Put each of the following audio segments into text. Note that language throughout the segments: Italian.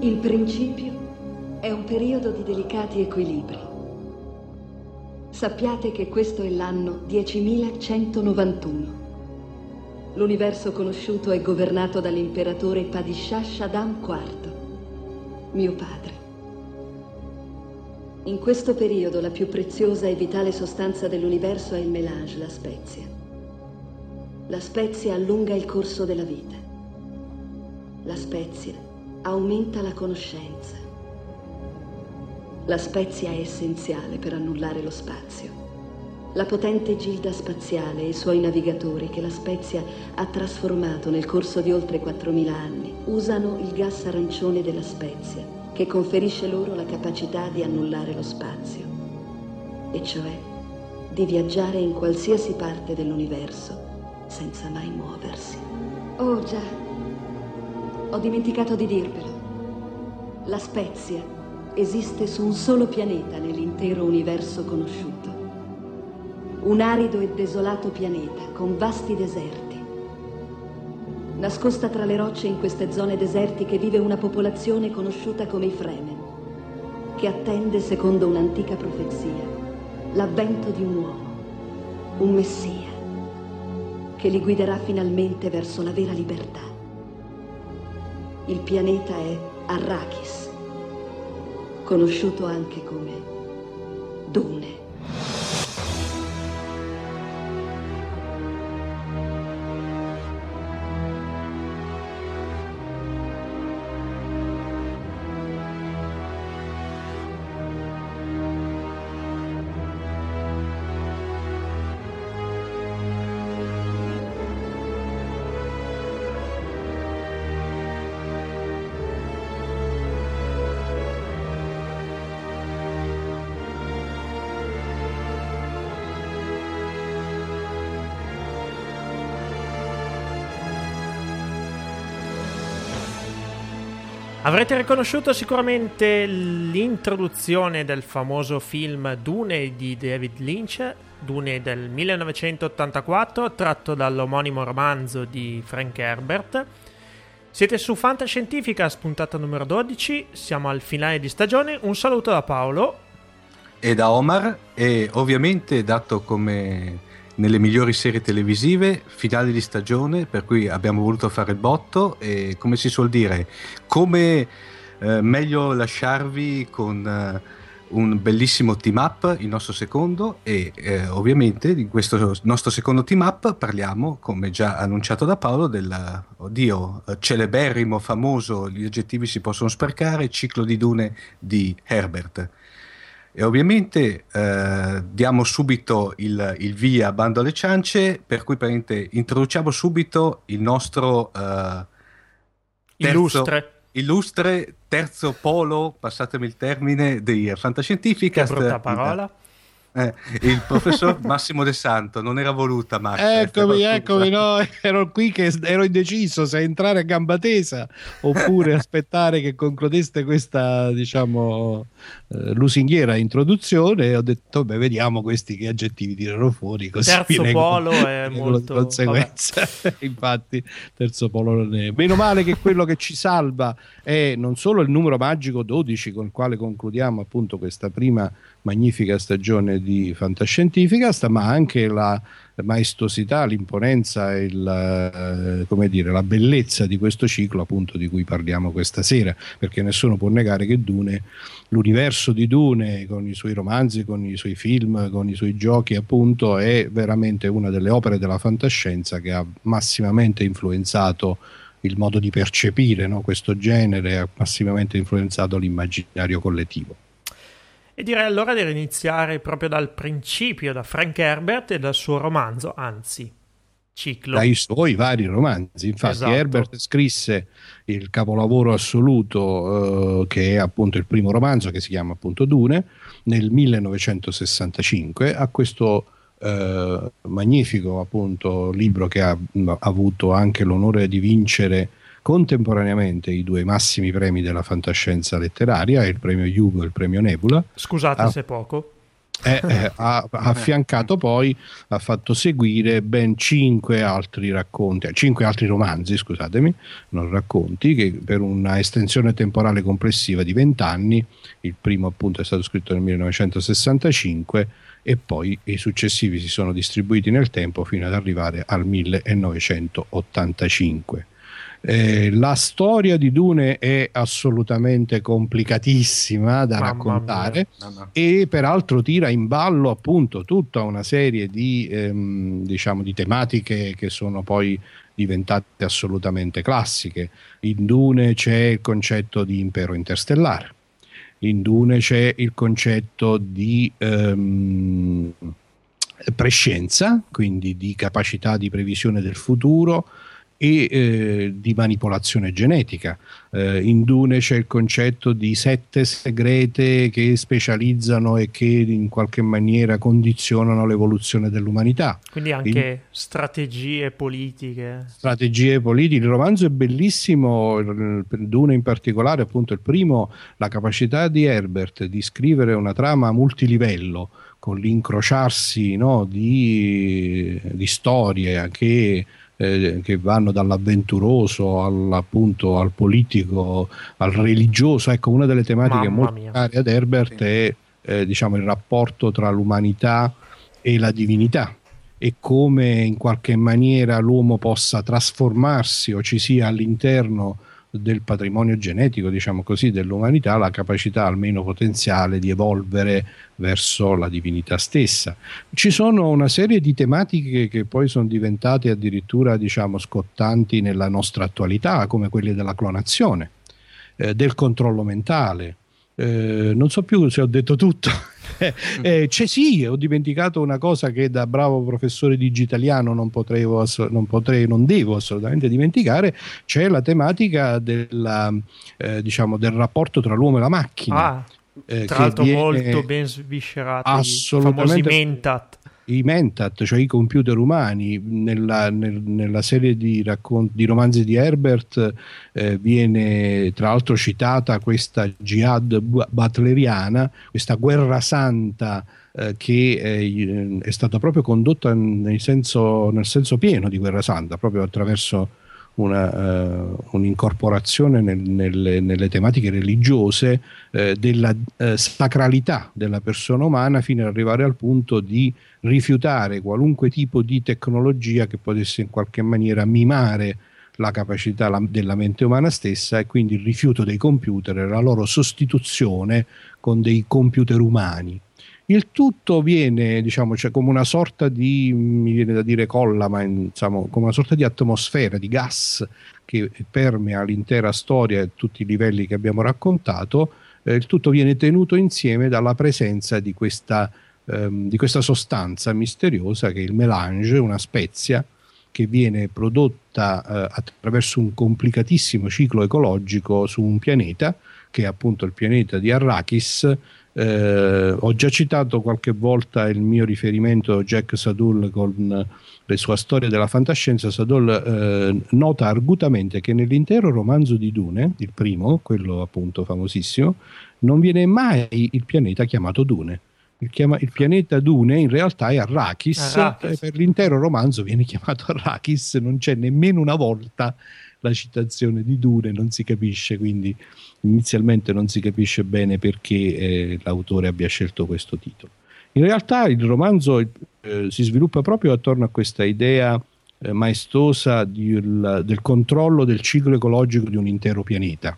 Il principio è un periodo di delicati equilibri. Sappiate che questo è l'anno 10.191. L'universo conosciuto è governato dall'imperatore Padishah Shaddam IV, mio padre. In questo periodo la più preziosa e vitale sostanza dell'universo è il melange, la spezia. La spezia allunga il corso della vita. La spezia aumenta la conoscenza. La spezia è essenziale per annullare lo spazio. La potente gilda spaziale e i suoi navigatori che la spezia ha trasformato nel corso di oltre 4.000 anni usano il gas arancione della spezia che conferisce loro la capacità di annullare lo spazio, e cioè di viaggiare in qualsiasi parte dell'universo senza mai muoversi. Oh già, ho dimenticato di dirvelo. La Spezia esiste su un solo pianeta nell'intero universo conosciuto. Un arido e desolato pianeta con vasti deserti Nascosta tra le rocce in queste zone desertiche vive una popolazione conosciuta come i Fremen, che attende, secondo un'antica profezia, l'avvento di un uomo, un messia, che li guiderà finalmente verso la vera libertà. Il pianeta è Arrakis, conosciuto anche come Dune. Avrete riconosciuto sicuramente l'introduzione del famoso film Dune di David Lynch, Dune del 1984, tratto dall'omonimo romanzo di Frank Herbert. Siete su Fantascientifica, spuntata numero 12, siamo al finale di stagione. Un saluto da Paolo. E da Omar, e ovviamente dato come nelle migliori serie televisive, finali di stagione, per cui abbiamo voluto fare il botto e come si suol dire, come eh, meglio lasciarvi con eh, un bellissimo team up, il nostro secondo e eh, ovviamente di questo nostro secondo team up parliamo, come già annunciato da Paolo, del, oddio, celeberrimo, famoso, gli aggettivi si possono sprecare, ciclo di dune di Herbert. E ovviamente eh, diamo subito il, il, via a bando alle ciance, per cui introduciamo subito il nostro eh, terzo, illustre. illustre terzo polo, passatemi il termine, di Fantascientifica. Che brutta parola. Eh, il professor Massimo De Santo non era voluta Max eccomi eccomi no, ero qui che ero indeciso se entrare a gamba tesa oppure aspettare che concludeste questa diciamo eh, lusinghiera introduzione e ho detto beh vediamo questi che aggettivi tirano fuori così terzo polo è molto di conseguenza. Infatti terzo polo non è. Meno male che quello che ci salva è non solo il numero magico 12 con il quale concludiamo appunto questa prima magnifica stagione di fantascientifica, ma anche la maestosità, l'imponenza e il, eh, dire, la bellezza di questo ciclo appunto di cui parliamo questa sera, perché nessuno può negare che Dune, l'universo di Dune con i suoi romanzi, con i suoi film, con i suoi giochi appunto è veramente una delle opere della fantascienza che ha massimamente influenzato il modo di percepire no? questo genere, ha massimamente influenzato l'immaginario collettivo. E direi allora di iniziare proprio dal principio, da Frank Herbert e dal suo romanzo, anzi, ciclo. Dai suoi vari romanzi. Infatti, esatto. Herbert scrisse il capolavoro assoluto, eh, che è appunto il primo romanzo, che si chiama appunto Dune, nel 1965. A questo eh, magnifico appunto libro che ha, ha avuto anche l'onore di vincere contemporaneamente i due massimi premi della fantascienza letteraria, il premio Hugo e il premio Nebula. Scusate ah, se poco. eh, eh, ha, ha affiancato poi, ha fatto seguire ben cinque altri racconti, cinque altri romanzi, scusatemi, non racconti, che per una estensione temporale complessiva di vent'anni, il primo appunto è stato scritto nel 1965 e poi i successivi si sono distribuiti nel tempo fino ad arrivare al 1985. Eh, la storia di Dune è assolutamente complicatissima da Mamma raccontare mia. e peraltro tira in ballo appunto tutta una serie di, ehm, diciamo, di tematiche che sono poi diventate assolutamente classiche. In Dune c'è il concetto di impero interstellare, in Dune c'è il concetto di ehm, prescienza, quindi di capacità di previsione del futuro e eh, di manipolazione genetica. Eh, in Dune c'è il concetto di sette segrete che specializzano e che in qualche maniera condizionano l'evoluzione dell'umanità. Quindi anche in... strategie politiche. Strategie politiche. Il romanzo è bellissimo, Dune in particolare, appunto il primo, la capacità di Herbert di scrivere una trama multilivello con l'incrociarsi no, di, di storie che eh, che vanno dall'avventuroso al, appunto, al politico, al religioso. Ecco, una delle tematiche Mamma molto care ad Herbert sì. è eh, diciamo, il rapporto tra l'umanità e la divinità e come in qualche maniera l'uomo possa trasformarsi o ci sia all'interno del patrimonio genetico, diciamo così, dell'umanità, la capacità almeno potenziale di evolvere verso la divinità stessa. Ci sono una serie di tematiche che poi sono diventate addirittura, diciamo, scottanti nella nostra attualità, come quelle della clonazione, eh, del controllo mentale. Eh, non so più se ho detto tutto. Eh, eh, c'è sì, ho dimenticato una cosa che da bravo professore di digitaliano non, potrei, non, potrei, non devo assolutamente dimenticare, c'è la tematica della, eh, diciamo, del rapporto tra l'uomo e la macchina. Ah, eh, tra l'altro molto ben sviscerato, assolutamente, Mentat i Mentat, cioè i computer umani, nella, nel, nella serie di, raccont- di, romanzi di Herbert eh, viene tra l'altro citata questa jihad butleriana, questa guerra santa eh, che eh, è stata proprio condotta nel senso, nel senso pieno di guerra santa, proprio attraverso una, uh, un'incorporazione nel, nelle, nelle, tematiche religiose uh, della uh, sacralità della persona umana fino ad arrivare al punto di rifiutare qualunque tipo di tecnologia che potesse in qualche maniera mimare la capacità la, della mente umana stessa e quindi il rifiuto dei computer e la loro sostituzione con dei computer umani. Il tutto viene, diciamo, cioè come una sorta di, mi viene da dire colla, ma insomma, come una sorta di atmosfera, di gas che permea l'intera storia e tutti i livelli che abbiamo raccontato. Eh, il tutto viene tenuto insieme dalla presenza di questa, ehm, di questa sostanza misteriosa che è il melange, una spezia che viene prodotta eh, attraverso un complicatissimo ciclo ecologico su un pianeta, che è appunto il pianeta di Arrakis, eh, ho già citato qualche volta il mio riferimento a Jack Sadul con le sue storie della fantascienza. Sadul eh, nota argutamente che nell'intero romanzo di Dune, il primo, quello appunto famosissimo, non viene mai il pianeta chiamato Dune. Il, chiama, il, pianeta Dune in realtà è Arrakis, Arrakis. per l'intero romanzo viene chiamato Arrakis, non c'è nemmeno una volta la citazione di Dune, non si capisce, quindi inizialmente non si capisce bene perché eh, l'autore abbia scelto questo titolo. In realtà il romanzo eh, si sviluppa proprio attorno a questa idea eh, maestosa di, il, del controllo del ciclo ecologico di un intero pianeta,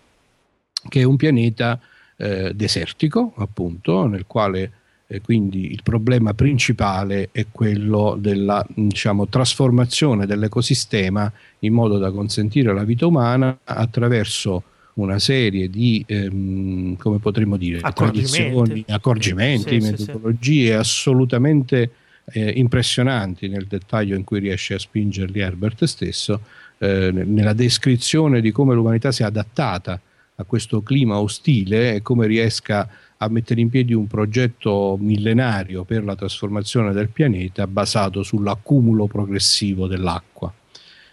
che è un pianeta eh, desertico, appunto, nel quale eh, quindi il problema principale è quello della diciamo, trasformazione dell'ecosistema in modo da consentire alla vita umana attraverso una serie di, ehm, come potremmo dire, accorgimenti, accorgimenti sì, metodologie sì, assolutamente eh, impressionanti nel dettaglio in cui riesce a spingerli Herbert stesso, eh, nella descrizione di come l'umanità si è adattata a questo clima ostile e come riesca a mettere in piedi un progetto millenario per la trasformazione del pianeta basato sull'accumulo progressivo dell'acqua.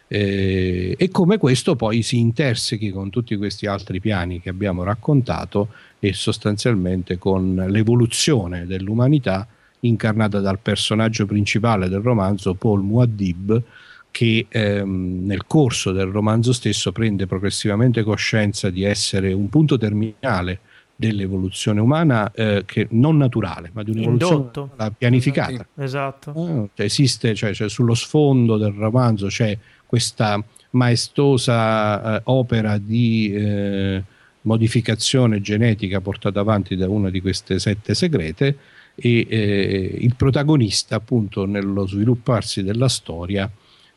Eh, e come questo poi si intersechi con tutti questi altri piani che abbiamo raccontato e sostanzialmente con l'evoluzione dell'umanità incarnata dal personaggio principale del romanzo, Paul Muad'Dib, che ehm, nel corso del romanzo stesso prende progressivamente coscienza di essere un punto terminale dell'evoluzione umana eh, che non naturale, ma di un'evoluzione pianificata. Esatto. Eh, cioè esiste, cioè, cioè, sullo sfondo del romanzo c'è questa maestosa eh, opera di eh, modificazione genetica portata avanti da una di queste sette segrete e eh, il protagonista appunto nello svilupparsi della storia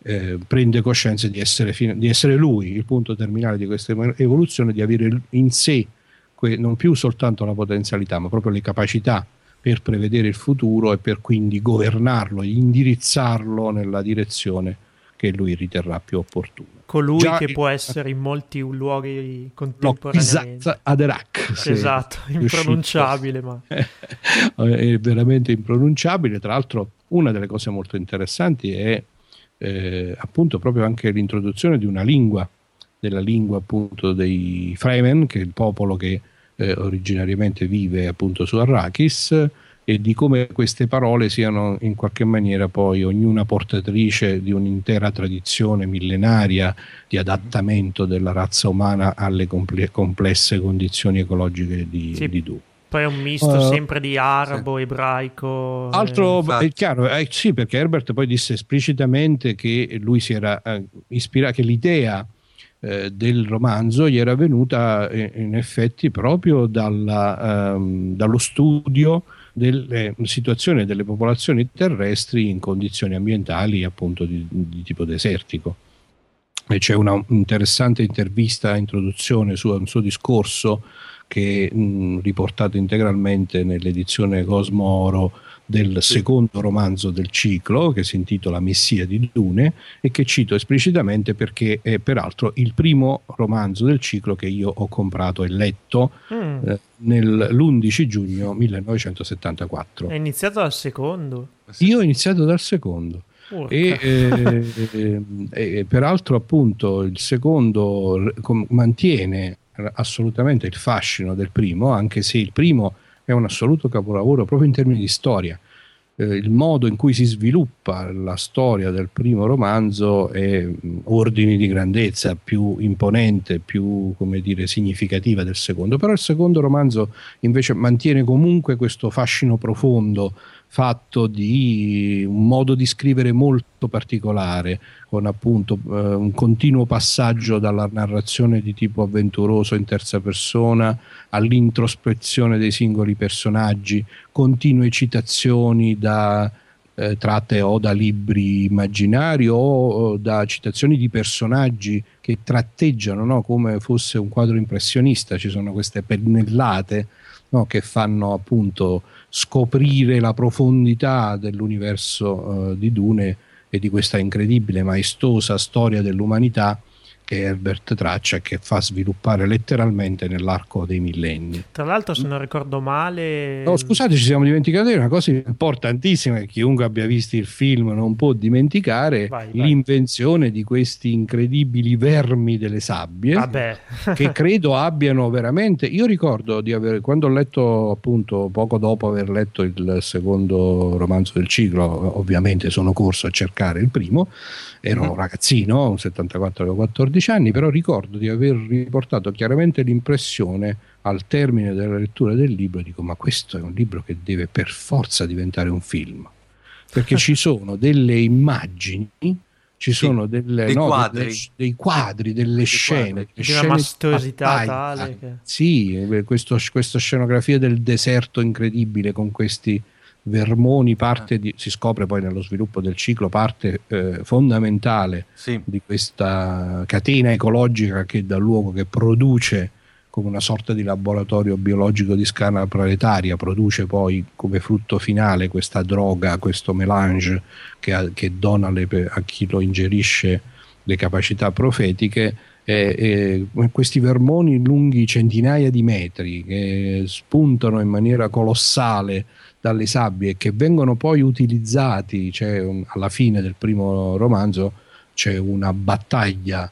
eh, prende coscienza di essere, di essere, lui il punto terminale di questa evoluzione, di avere in sé que- non più soltanto la potenzialità, ma proprio le capacità per prevedere il futuro e per quindi governarlo, indirizzarlo nella direzione che lui riterrà più opportuna. Colui Già che il... può essere in molti luoghi contemporaneamente. No, Aderak. Sì, esatto, impronunciabile. Ma... è veramente impronunciabile. Tra l'altro, una delle cose molto interessanti è eh, appunto proprio anche l'introduzione di una lingua, della lingua appunto dei Fremen, che è il popolo che eh, originariamente vive appunto su Arrakis, e di come queste parole siano in qualche maniera poi ognuna portatrice di un'intera tradizione millenaria di adattamento della razza umana alle comple- complesse condizioni ecologiche di, sì. di Du. Poi è un misto uh, sempre di arabo, sì. ebraico. Altro eh. è chiaro, eh, sì, perché Herbert poi disse esplicitamente che lui si era eh, ispirato, che l'idea eh, del romanzo gli era venuta eh, in effetti proprio dalla, ehm, dallo studio delle situazioni delle popolazioni terrestri in condizioni ambientali appunto di, di tipo desertico. E c'è una interessante intervista, introduzione su un suo discorso che mh, riportato integralmente nell'edizione Cosmo Oro del secondo romanzo del ciclo che si intitola Messia di Dune e che cito esplicitamente perché è peraltro il primo romanzo del ciclo che io ho comprato e letto mm. eh, l'11 giugno 1974. È iniziato dal secondo? Io ho iniziato dal secondo. E, eh, eh, eh, peraltro appunto il secondo mantiene assolutamente il fascino del primo anche se il primo è un assoluto capolavoro proprio in termini di storia. Eh, il modo in cui si sviluppa la storia del primo romanzo è mh, ordini di grandezza più imponente, più come dire, significativa del secondo, però il secondo romanzo invece mantiene comunque questo fascino profondo fatto di un modo di scrivere molto particolare, con appunto eh, un continuo passaggio dalla narrazione di tipo avventuroso in terza persona all'introspezione dei singoli personaggi, continue citazioni da, eh, tratte o da libri immaginari o, da citazioni di personaggi che tratteggiano no? come fosse un quadro impressionista, ci sono queste pennellate no? che fanno appunto scoprire la profondità dell'universo eh, di Dune e di questa incredibile, maestosa storia dell'umanità che Herbert traccia e che fa sviluppare letteralmente nell'arco dei millenni. Tra l'altro, se non ricordo male. No, scusate, ci siamo dimenticati di una cosa importantissima che chiunque abbia visto il film non può dimenticare: vai, vai. l'invenzione di questi incredibili vermi delle sabbie. che credo abbiano veramente. Io ricordo di aver, quando ho letto, appunto, poco dopo aver letto il secondo romanzo del ciclo, ovviamente sono corso a cercare il primo ero un ragazzino, un 74 avevo 14 anni, però ricordo di aver riportato chiaramente l'impressione al termine della lettura del libro, dico ma questo è un libro che deve per forza diventare un film, perché ci sono delle immagini ci sono delle, dei, no, quadri. Delle, dei, quadri. delle dei scene, quadri. Delle una mastosità tale. Che... Sì, questo, questa scenografia del deserto incredibile con questi Vermoni parte di, si scopre poi nello sviluppo del ciclo parte eh, fondamentale sì. di questa catena ecologica che dà luogo, che produce come una sorta di laboratorio biologico di scala planetaria, produce poi come frutto finale questa droga, questo melange che, che dona le, a chi lo ingerisce le capacità profetiche. E, e questi vermoni lunghi centinaia di metri che spuntano in maniera colossale dalle sabbie che vengono poi utilizzati, cioè, alla fine del primo romanzo c'è una battaglia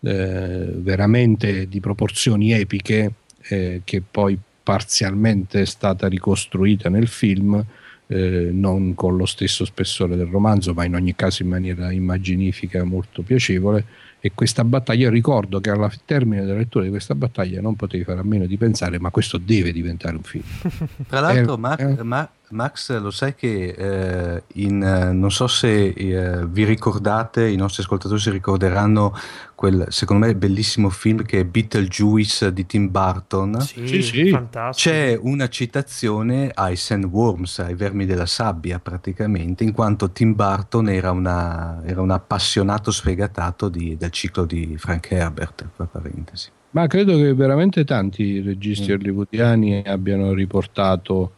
eh, veramente di proporzioni epiche eh, che poi parzialmente è stata ricostruita nel film eh, non con lo stesso spessore del romanzo, ma in ogni caso in maniera immaginifica molto piacevole. E questa battaglia, io ricordo che al termine della lettura di questa battaglia non potevi fare a meno di pensare, ma questo deve diventare un film. Tra l'altro, eh, Mark, eh. Ma, Max, lo sai che eh, in, eh, non so se eh, vi ricordate, i nostri ascoltatori si ricorderanno quel, secondo me, bellissimo film che è Beetlejuice di Tim Burton. Sì, sì, sì. C'è una citazione ai sandworms, ai vermi della sabbia, praticamente, in quanto Tim Burton era, una, era un appassionato sfegatato di, del ciclo di Frank Herbert, tra parentesi. Ma credo che veramente tanti registi mm. hollywoodiani abbiano riportato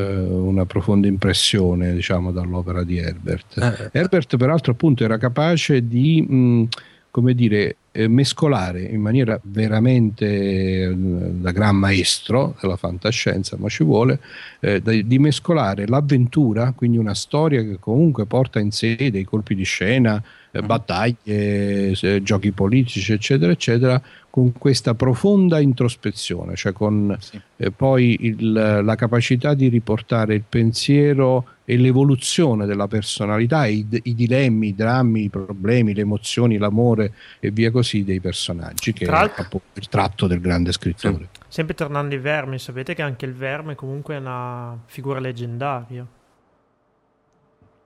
una profonda impressione diciamo, dall'opera di Herbert. Eh, Herbert peraltro appunto era capace di mh, come dire, eh, mescolare in maniera veramente eh, da gran maestro della fantascienza, ma ci vuole, eh, di mescolare l'avventura, quindi una storia che comunque porta in sé dei colpi di scena, eh, mm. battaglie, giochi politici, eccetera, eccetera, con questa profonda introspezione, cioè con sì. eh, poi il, la capacità di riportare il pensiero e l'evoluzione della personalità, i, i, dilemmi, i drammi, i problemi, le emozioni, l'amore e via così dei personaggi, che Tra è il tratto del grande scrittore. Sì. Sempre tornando ai vermi, sapete che anche il verme comunque è una figura leggendaria.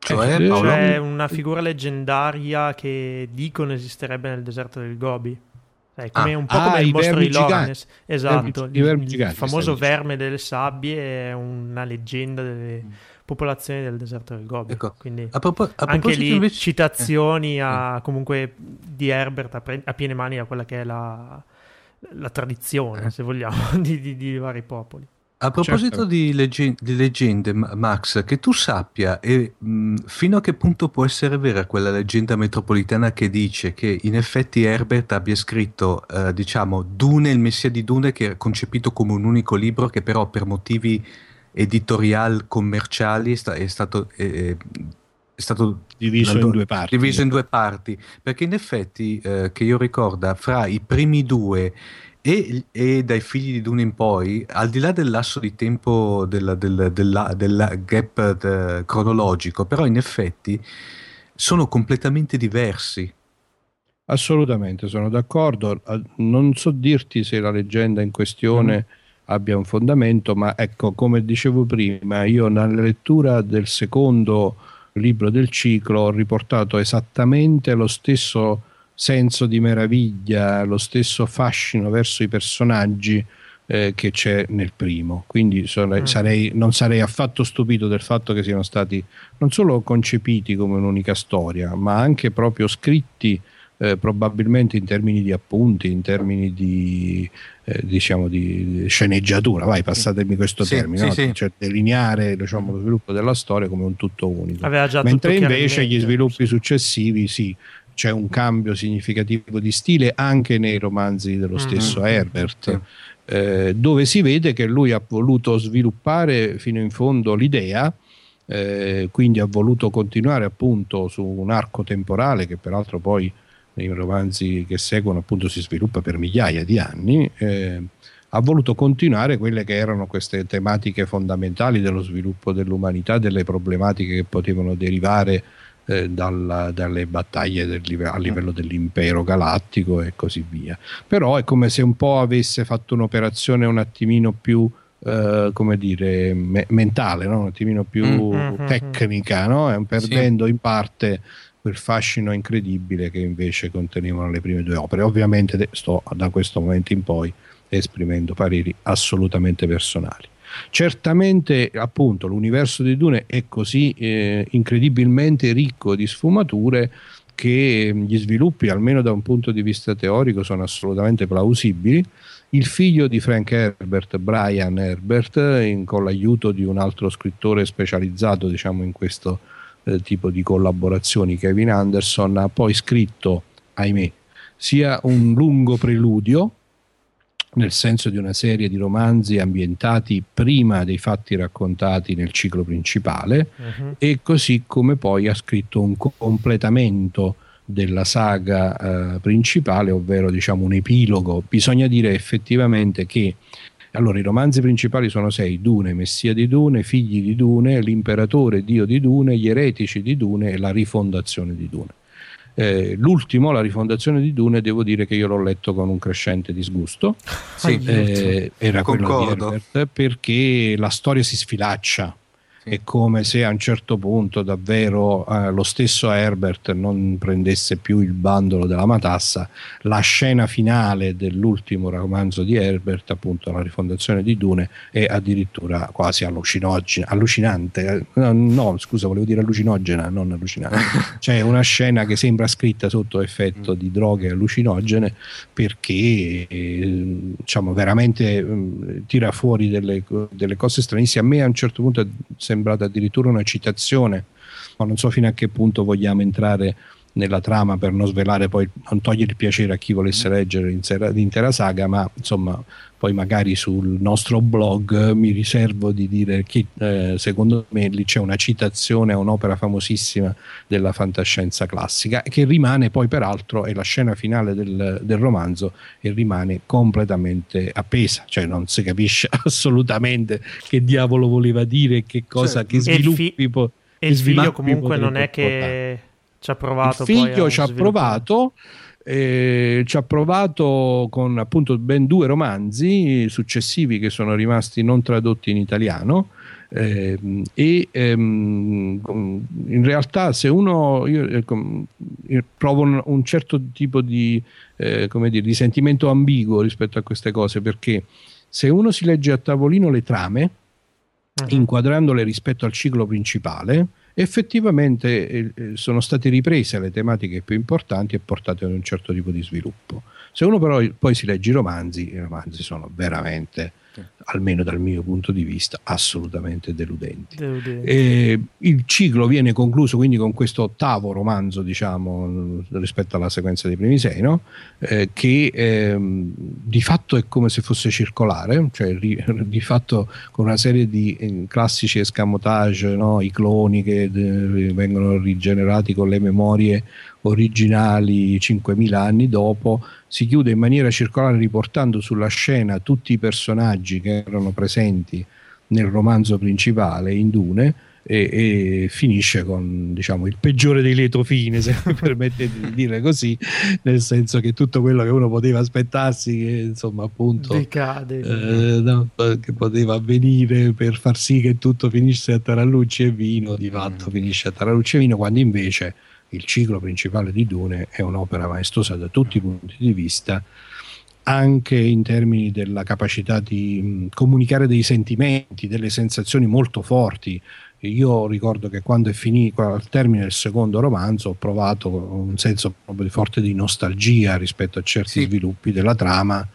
Cioè, eh, cioè una figura leggendaria che dicono esisterebbe nel deserto del Gobi. È come ah, un po' come ah, il mostro di Loranes. Esatto, il, il, il famoso verme delle sabbie è una leggenda delle mm. popolazioni del deserto del Gobi. Ecco. Quindi a propos- a anche lì invece... citazioni eh. a, comunque di Herbert a, pre- a, piene mani a quella che è la, la tradizione, eh. se vogliamo, di, di, di vari popoli. A proposito certo. di, legge- di, leggende, Max, che tu sappia e, mh, fino a che punto può essere vera quella leggenda metropolitana che dice che in effetti Herbert abbia scritto, eh, diciamo, Dune, il Messia di Dune, che è concepito come un unico libro che però per motivi editorial commerciali è, sta- è stato... È, è stato diviso, in due, parti. diviso in due parti perché in effetti eh, che io ricorda fra i primi due e, e, dai figli di Dune in poi, al di là del lasso di tempo del, del, del, del gap de, cronologico, però in effetti sono completamente diversi. Assolutamente, sono d'accordo. Non so dirti se la leggenda in questione mm. abbia un fondamento, ma ecco, come dicevo prima, io nella lettura del secondo libro del ciclo ho riportato esattamente lo stesso senso di meraviglia, lo stesso fascino verso i personaggi eh, che c'è nel primo. Quindi sarei, mm. sarei, non sarei affatto stupito del fatto che siano stati non solo concepiti come un'unica storia, ma anche proprio scritti. Eh, probabilmente in termini di appunti, in termini di, eh, diciamo di sceneggiatura, vai, passatemi questo sì, termine, sì, no? sì. cioè delineare diciamo, lo sviluppo della storia come un tutto unico. Mentre invece gli sviluppi successivi, sì, c'è un cambio significativo di stile anche nei romanzi dello mm-hmm. stesso mm-hmm. Herbert, eh, dove si vede che lui ha voluto sviluppare fino in fondo l'idea, eh, quindi ha voluto continuare appunto su un arco temporale che peraltro poi nei romanzi che seguono appunto si sviluppa per migliaia di anni. Eh, ha voluto continuare quelle che erano queste tematiche fondamentali dello sviluppo dell'umanità, delle problematiche che potevano derivare eh, dalla, dalle battaglie del, a livello dell'impero galattico e così via. Però è come se un po' avesse fatto un'operazione un attimino più Uh, come dire, me- mentale, no? un attimino più mm-hmm. tecnica, no? perdendo sì. in parte quel fascino incredibile che invece contenevano le prime due opere. Ovviamente sto da questo momento in poi esprimendo pareri assolutamente personali. Certamente, appunto, l'universo di Dune è così eh, incredibilmente ricco di sfumature che gli sviluppi, almeno da un punto di vista teorico, sono assolutamente plausibili. Il figlio di Frank Herbert, Brian Herbert, in, con l'aiuto di un altro scrittore specializzato diciamo, in questo eh, tipo di collaborazioni, Kevin Anderson, ha poi scritto, ahimè, sia un lungo preludio nel senso di una serie di romanzi ambientati prima dei fatti raccontati nel ciclo principale uh-huh. e così come poi ha scritto un completamento della saga eh, principale, ovvero diciamo un epilogo. Bisogna dire effettivamente che Allora, i romanzi principali sono sei: Dune, Messia di Dune, Figli di Dune, L'imperatore Dio di Dune, Gli eretici di Dune e la rifondazione di Dune. Eh, l'ultimo, la rifondazione di Dune, devo dire che io l'ho letto con un crescente disgusto. Sì, eh, era Concordo. quello di Herbert, perché la storia si sfilaccia è come se a un certo punto davvero eh, lo stesso Herbert non prendesse più il bandolo della matassa. La scena finale dell'ultimo romanzo di Herbert, appunto la rifondazione di Dune, è addirittura quasi allucinante. No, no, scusa, volevo dire allucinogena, non allucinante. C'è una scena che sembra scritta sotto effetto di droghe allucinogene perché eh, diciamo veramente eh, tira fuori delle, delle cose stranissime. A me a un certo punto sembrata addirittura una citazione, ma non so fino a che punto vogliamo entrare nella trama per non svelare poi non togliere il piacere a chi volesse mm. leggere l'intera saga ma insomma poi magari sul nostro blog mi riservo di dire che eh, secondo me lì c'è una citazione a un'opera famosissima della fantascienza classica che rimane poi peraltro è la scena finale del, del romanzo e rimane completamente appesa cioè non si capisce assolutamente che diavolo voleva dire che cosa cioè, che sviluppi e il, fi- e il figlio comunque non è che ci ha provato. Il figlio ci ha provato. Eh, ci ha provato con appunto ben due romanzi successivi che sono rimasti non tradotti in italiano eh, e ehm, in realtà se uno io, eh, provo un, un, certo tipo di, eh, come dire, di sentimento ambiguo rispetto a queste cose perché se uno si legge a tavolino le trame uh-huh. inquadrandole rispetto al ciclo principale effettivamente eh, eh, sono state riprese le tematiche più importanti e portate ad un certo tipo di sviluppo. Se uno però poi si legge i romanzi, i romanzi sono veramente almeno dal mio punto di vista, assolutamente deludenti. deludenti. il ciclo viene concluso quindi con questo ottavo romanzo, diciamo, rispetto alla sequenza dei primi sei, no? eh, che eh, di fatto è come se fosse circolare, cioè ri, di fatto con una serie di eh, classici escamotage, no? i cloni che eh, vengono rigenerati con le memorie originali 5.000 anni dopo, si chiude in maniera circolare riportando sulla scena tutti i personaggi che erano presenti nel romanzo principale in Dune e, e finisce con diciamo, il peggiore dei lieto fine, se mi permette di dire così, nel senso che tutto quello che uno poteva aspettarsi, che insomma appunto Decade, eh, no, che poteva avvenire per far sì che tutto finisse a tarallucci e vino, di fatto mm. finisce a tarallucci e vino, quando invece il ciclo principale di Dune è un'opera maestosa da tutti i punti di vista, anche in termini della capacità di mh, comunicare dei sentimenti, delle sensazioni molto forti. Io ricordo che quando è finito al termine del secondo romanzo ho provato un senso proprio forte di nostalgia rispetto a certi sì. sviluppi della trama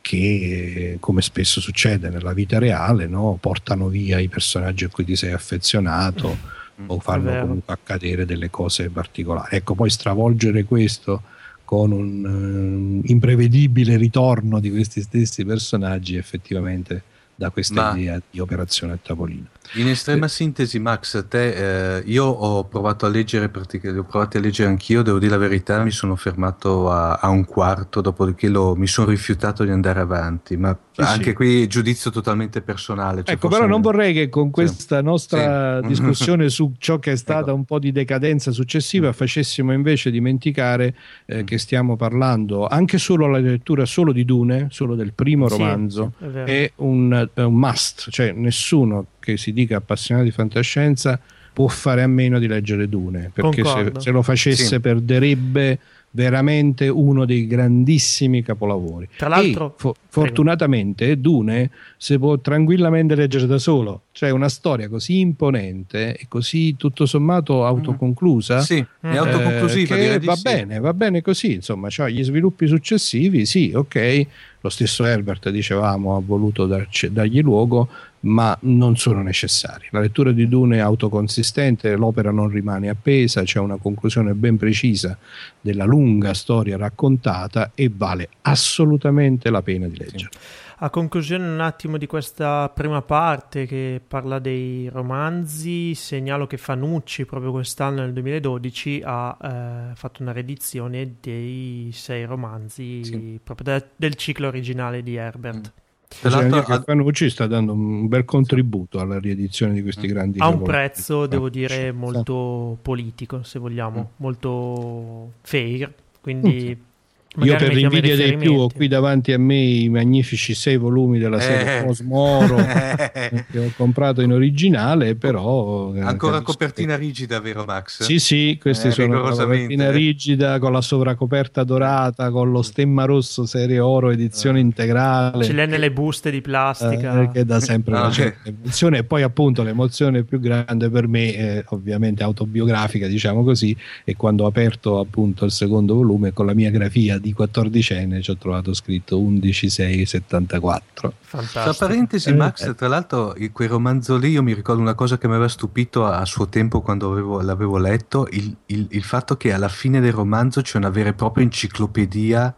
che, come spesso succede nella vita reale, no? portano via i personaggi a cui ti sei affezionato o fanno comunque accadere delle cose particolari. Ecco, poi stravolgere questo con un uh, imprevedibile ritorno di questi stessi personaggi effettivamente da questa Ma... idea di operazione a tavolino. In estrema sintesi, Max, te, eh, io ho provato a leggere, ho provato a leggere anch'io, devo dire la verità, mi sono fermato a, a un quarto, dopodiché lo, mi sono rifiutato di andare avanti, ma sì, anche sì. qui giudizio totalmente personale. Cioè ecco, però non vorrei che con questa sì. nostra discussione su ciò che è stata ecco. un po' di decadenza successiva mm. facessimo invece dimenticare eh, mm. che stiamo parlando anche solo alla lettura solo di Dune, solo del primo romanzo, è, è un, un must, cioè nessuno che si dica appassionato di fantascienza può fare a meno di leggere Dune, perché se, se, lo facesse sì. perderebbe veramente uno dei grandissimi capolavori. Tra l'altro, fo- fortunatamente Dune si può tranquillamente leggere da solo, cioè una storia così imponente e così tutto sommato autoconclusa. Mm. Sì, è eh, autoconclusiva. Che va sì. bene, va bene così, insomma, cioè gli sviluppi successivi, sì, ok, lo stesso Herbert, dicevamo, ha voluto darci, dargli luogo, ma non sono necessari. La lettura di Dune è autoconsistente, l'opera non rimane appesa, c'è una conclusione ben precisa della lunga storia raccontata e vale assolutamente la pena di leggere. Sì. A conclusione un attimo di questa prima parte che parla dei romanzi, segnalo che Fanucci proprio quest'anno nel 2012 ha eh, fatto una riedizione dei sei romanzi sì. proprio de- del ciclo originale di Herbert. Mm. Ad... Fanucci sta dando un bel contributo alla riedizione di questi grandi a un prezzo devo dire molto politico se vogliamo mm. molto fair quindi mm. Io per l'invidia dei più ho qui davanti a me i magnifici sei volumi della serie eh. Cosmoro che ho comprato in originale, però... Eh, Ancora copertina rigida, vero Max? Sì, sì, queste eh, sono copertina rigida con la sovracoperta dorata, con lo stemma rosso serie oro edizione eh. integrale. Ce l'è nelle buste di plastica. Eh, che dà sempre ah, una certa emozione e poi appunto l'emozione più grande per me, è ovviamente autobiografica diciamo così, è quando ho aperto appunto il secondo volume con la mia grafia di 14enne ci ho trovato scritto 11674. Fantastico. Tra parentesi, Max, eh, tra l'altro, quel romanzo lì, io mi ricordo una cosa che mi aveva stupito a, suo tempo quando avevo, l'avevo letto: il, il, il fatto che alla fine del romanzo c'è una vera e propria enciclopedia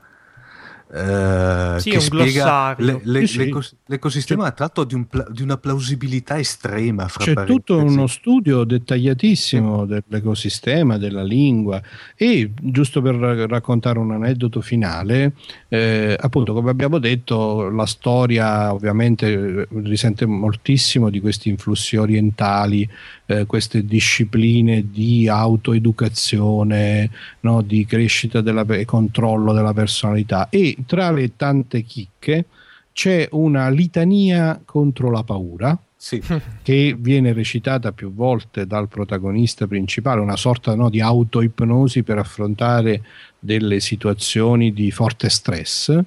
eh, sì, che spiega le, le, sì, sì. l'ecosistema c'è, tratto di, un, di, una plausibilità estrema. c'è tutto uno studio dettagliatissimo dell'ecosistema, della lingua e giusto per raccontare un aneddoto finale, eh, appunto come abbiamo detto la storia ovviamente risente moltissimo di questi influssi orientali, eh, queste discipline di autoeducazione, no, di crescita e controllo della personalità e tra le tante chicche c'è una litania contro la paura. Sì. che viene recitata più volte dal protagonista principale, una sorta no, di autoipnosi per affrontare delle situazioni di forte stress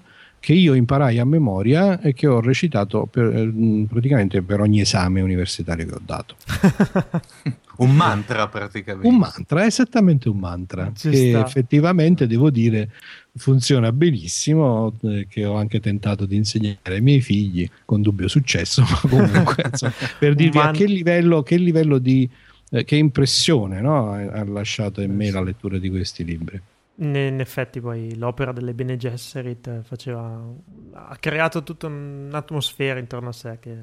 che io imparai a memoria e che ho recitato per, eh, praticamente per ogni esame universitario che ho dato. un mantra praticamente. Un mantra, esattamente un mantra, Ci che sta. effettivamente devo dire funziona benissimo, eh, che ho anche tentato di insegnare ai miei figli con dubbio successo, ma comunque insomma, per dirvi Man- a che livello, che livello di eh, che impressione no, ha lasciato in me la lettura di questi libri. In effetti poi l'opera delle Bene Gesserit faceva, ha creato tutta un'atmosfera intorno a sé che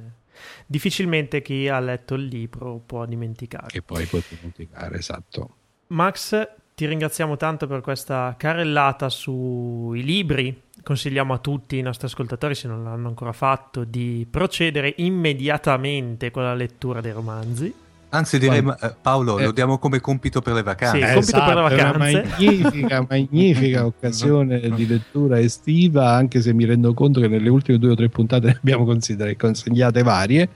difficilmente chi ha letto il libro può dimenticare. Che poi può dimenticare, esatto. Max, ti ringraziamo tanto per questa carrellata sui libri. Consigliamo a tutti i nostri ascoltatori, se non l'hanno ancora fatto, di procedere immediatamente con la lettura dei romanzi. Anzi, direi Quando... Eh, Paolo, eh. lo diamo come compito per le vacanze. Sì, compito esatto, per le esatto, vacanze. Una magnifica, magnifica occasione di lettura estiva, anche se mi rendo conto che nelle ultime due o tre puntate ne abbiamo consegnate varie,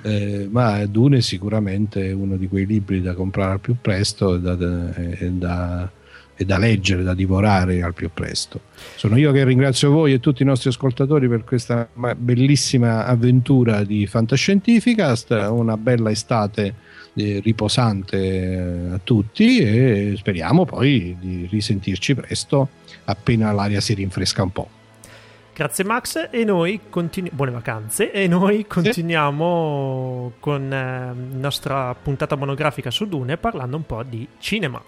eh, ma Dune è sicuramente uno di quei libri da comprare al più presto e da, e da, e da leggere, da divorare al più presto. Sono io che ringrazio voi e tutti i nostri ascoltatori per questa bellissima avventura di Fantascientificast, una bella estate eh, riposante eh, a tutti e speriamo poi di risentirci presto appena l'aria si rinfresca un po'. Grazie Max e noi continuiamo, buone vacanze e noi continuiamo sì. con la eh, nostra puntata monografica su Dune parlando un po' di cinema.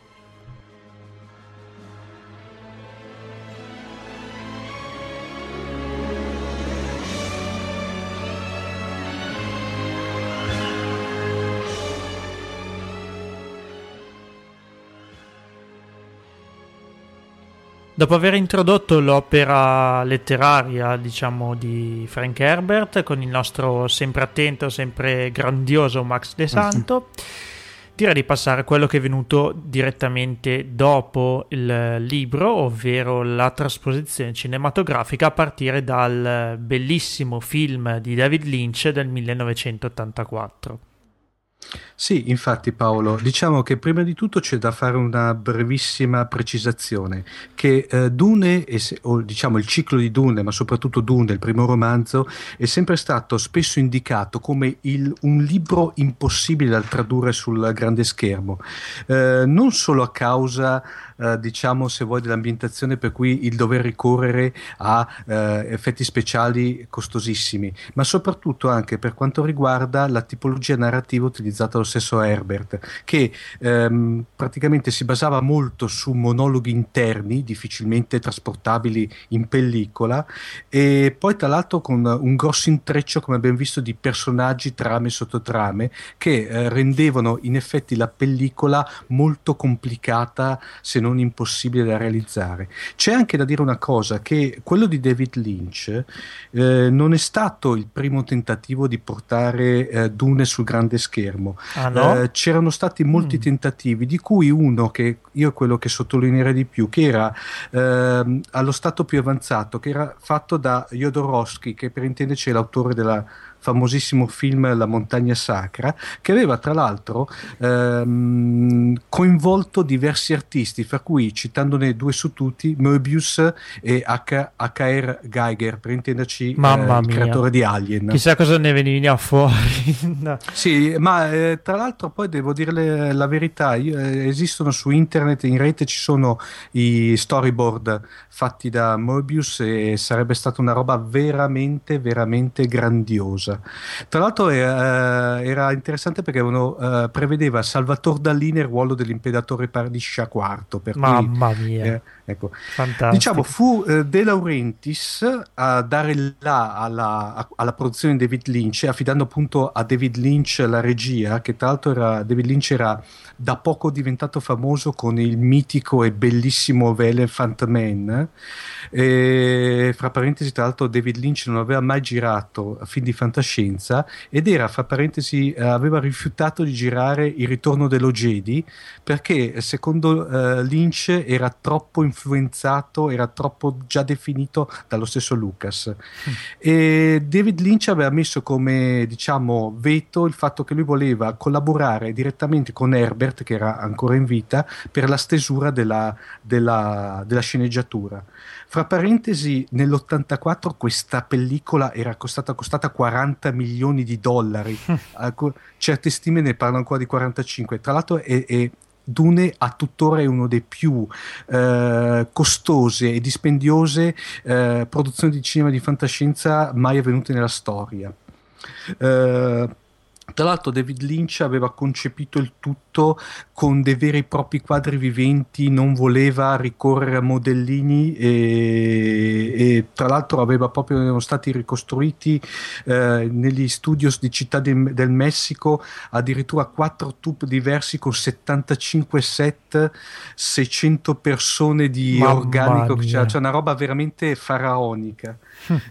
Dopo aver introdotto l'opera letteraria, diciamo, di Frank Herbert con il nostro sempre attento, sempre grandioso Max De Santo, direi di passare a quello che è venuto direttamente dopo il libro, ovvero la trasposizione cinematografica a partire dal bellissimo film di David Lynch del 1984. Sì, infatti Paolo, diciamo che prima di tutto c'è da fare una brevissima precisazione, che eh, Dune, se, o diciamo il ciclo di Dune, ma soprattutto Dune, il primo romanzo, è sempre stato spesso indicato come il, un libro impossibile da tradurre sul grande schermo, eh, non solo a causa eh, diciamo se vuoi dell'ambientazione per cui il dover ricorrere a eh, effetti speciali costosissimi ma soprattutto anche per quanto riguarda la tipologia narrativa utilizzata dallo stesso Herbert che ehm, praticamente si basava molto su monologhi interni difficilmente trasportabili in pellicola e poi tra l'altro con un grosso intreccio come abbiamo visto di personaggi trame sottotrame che eh, rendevano in effetti la pellicola molto complicata se non non impossibile da realizzare. C'è anche da dire una cosa, che quello di David Lynch eh, non è stato il primo tentativo di portare eh, Dune sul grande schermo. Ah, no? Eh, c'erano stati molti mm. tentativi, di cui uno che io quello che sottolineerei di più, che era ehm, allo stato più avanzato, che era fatto da Jodorowsky, che per intenderci è l'autore della famosissimo film La montagna sacra, che aveva tra l'altro ehm, coinvolto diversi artisti, fra cui citandone due su tutti, Möbius e H- H.R. Geiger, per intenderci eh, il creatore di Alien. Chissà cosa ne veniva fuori. no. Sì, ma eh, tra l'altro poi devo dire la verità, io, eh, esistono su internet, in rete ci sono i storyboard fatti da Möbius e sarebbe stata una roba veramente, veramente grandiosa. Tra l'altro era, eh, era interessante perché uno, uh, prevedeva Salvatore Dalì nel ruolo dell'impedatore Pariscia IV. Mamma cui, mia, eh, ecco. Diciamo, fu uh, De Laurentiis a dare là alla, a, alla, produzione di David Lynch, affidando appunto a David Lynch la regia, che tra l'altro era, David Lynch era da poco diventato famoso con il mitico e bellissimo The Elephant Man. E, fra parentesi, tra l'altro, David Lynch non aveva mai girato film di fantascienza ed era, fra parentesi, eh, aveva rifiutato di girare Il ritorno dello Jedi perché, secondo uh, Lynch, era troppo influenzato, era troppo già definito dallo stesso Lucas. Mm. E David Lynch aveva messo come, diciamo, veto il fatto che lui voleva collaborare direttamente con Herbert, che era ancora in vita, per la stesura della, della, della sceneggiatura. Fra parentesi, nell'84 questa pellicola era costata, costata 40 milioni di dollari, certe stime ne parlano ancora di 45. Tra l'altro è, è Dune a tuttora è uno dei più eh, costose e dispendiose eh, produzioni di cinema di fantascienza mai avvenute nella storia. Eh, tra l'altro David Lynch aveva concepito il tutto con dei veri e propri quadri viventi, non voleva ricorrere a modellini e, e tra l'altro aveva proprio, erano stati ricostruiti eh, negli studios di Città de, del Messico addirittura quattro tube diversi con 75 set, 600 persone di Mamma organico, cioè, cioè una roba veramente faraonica.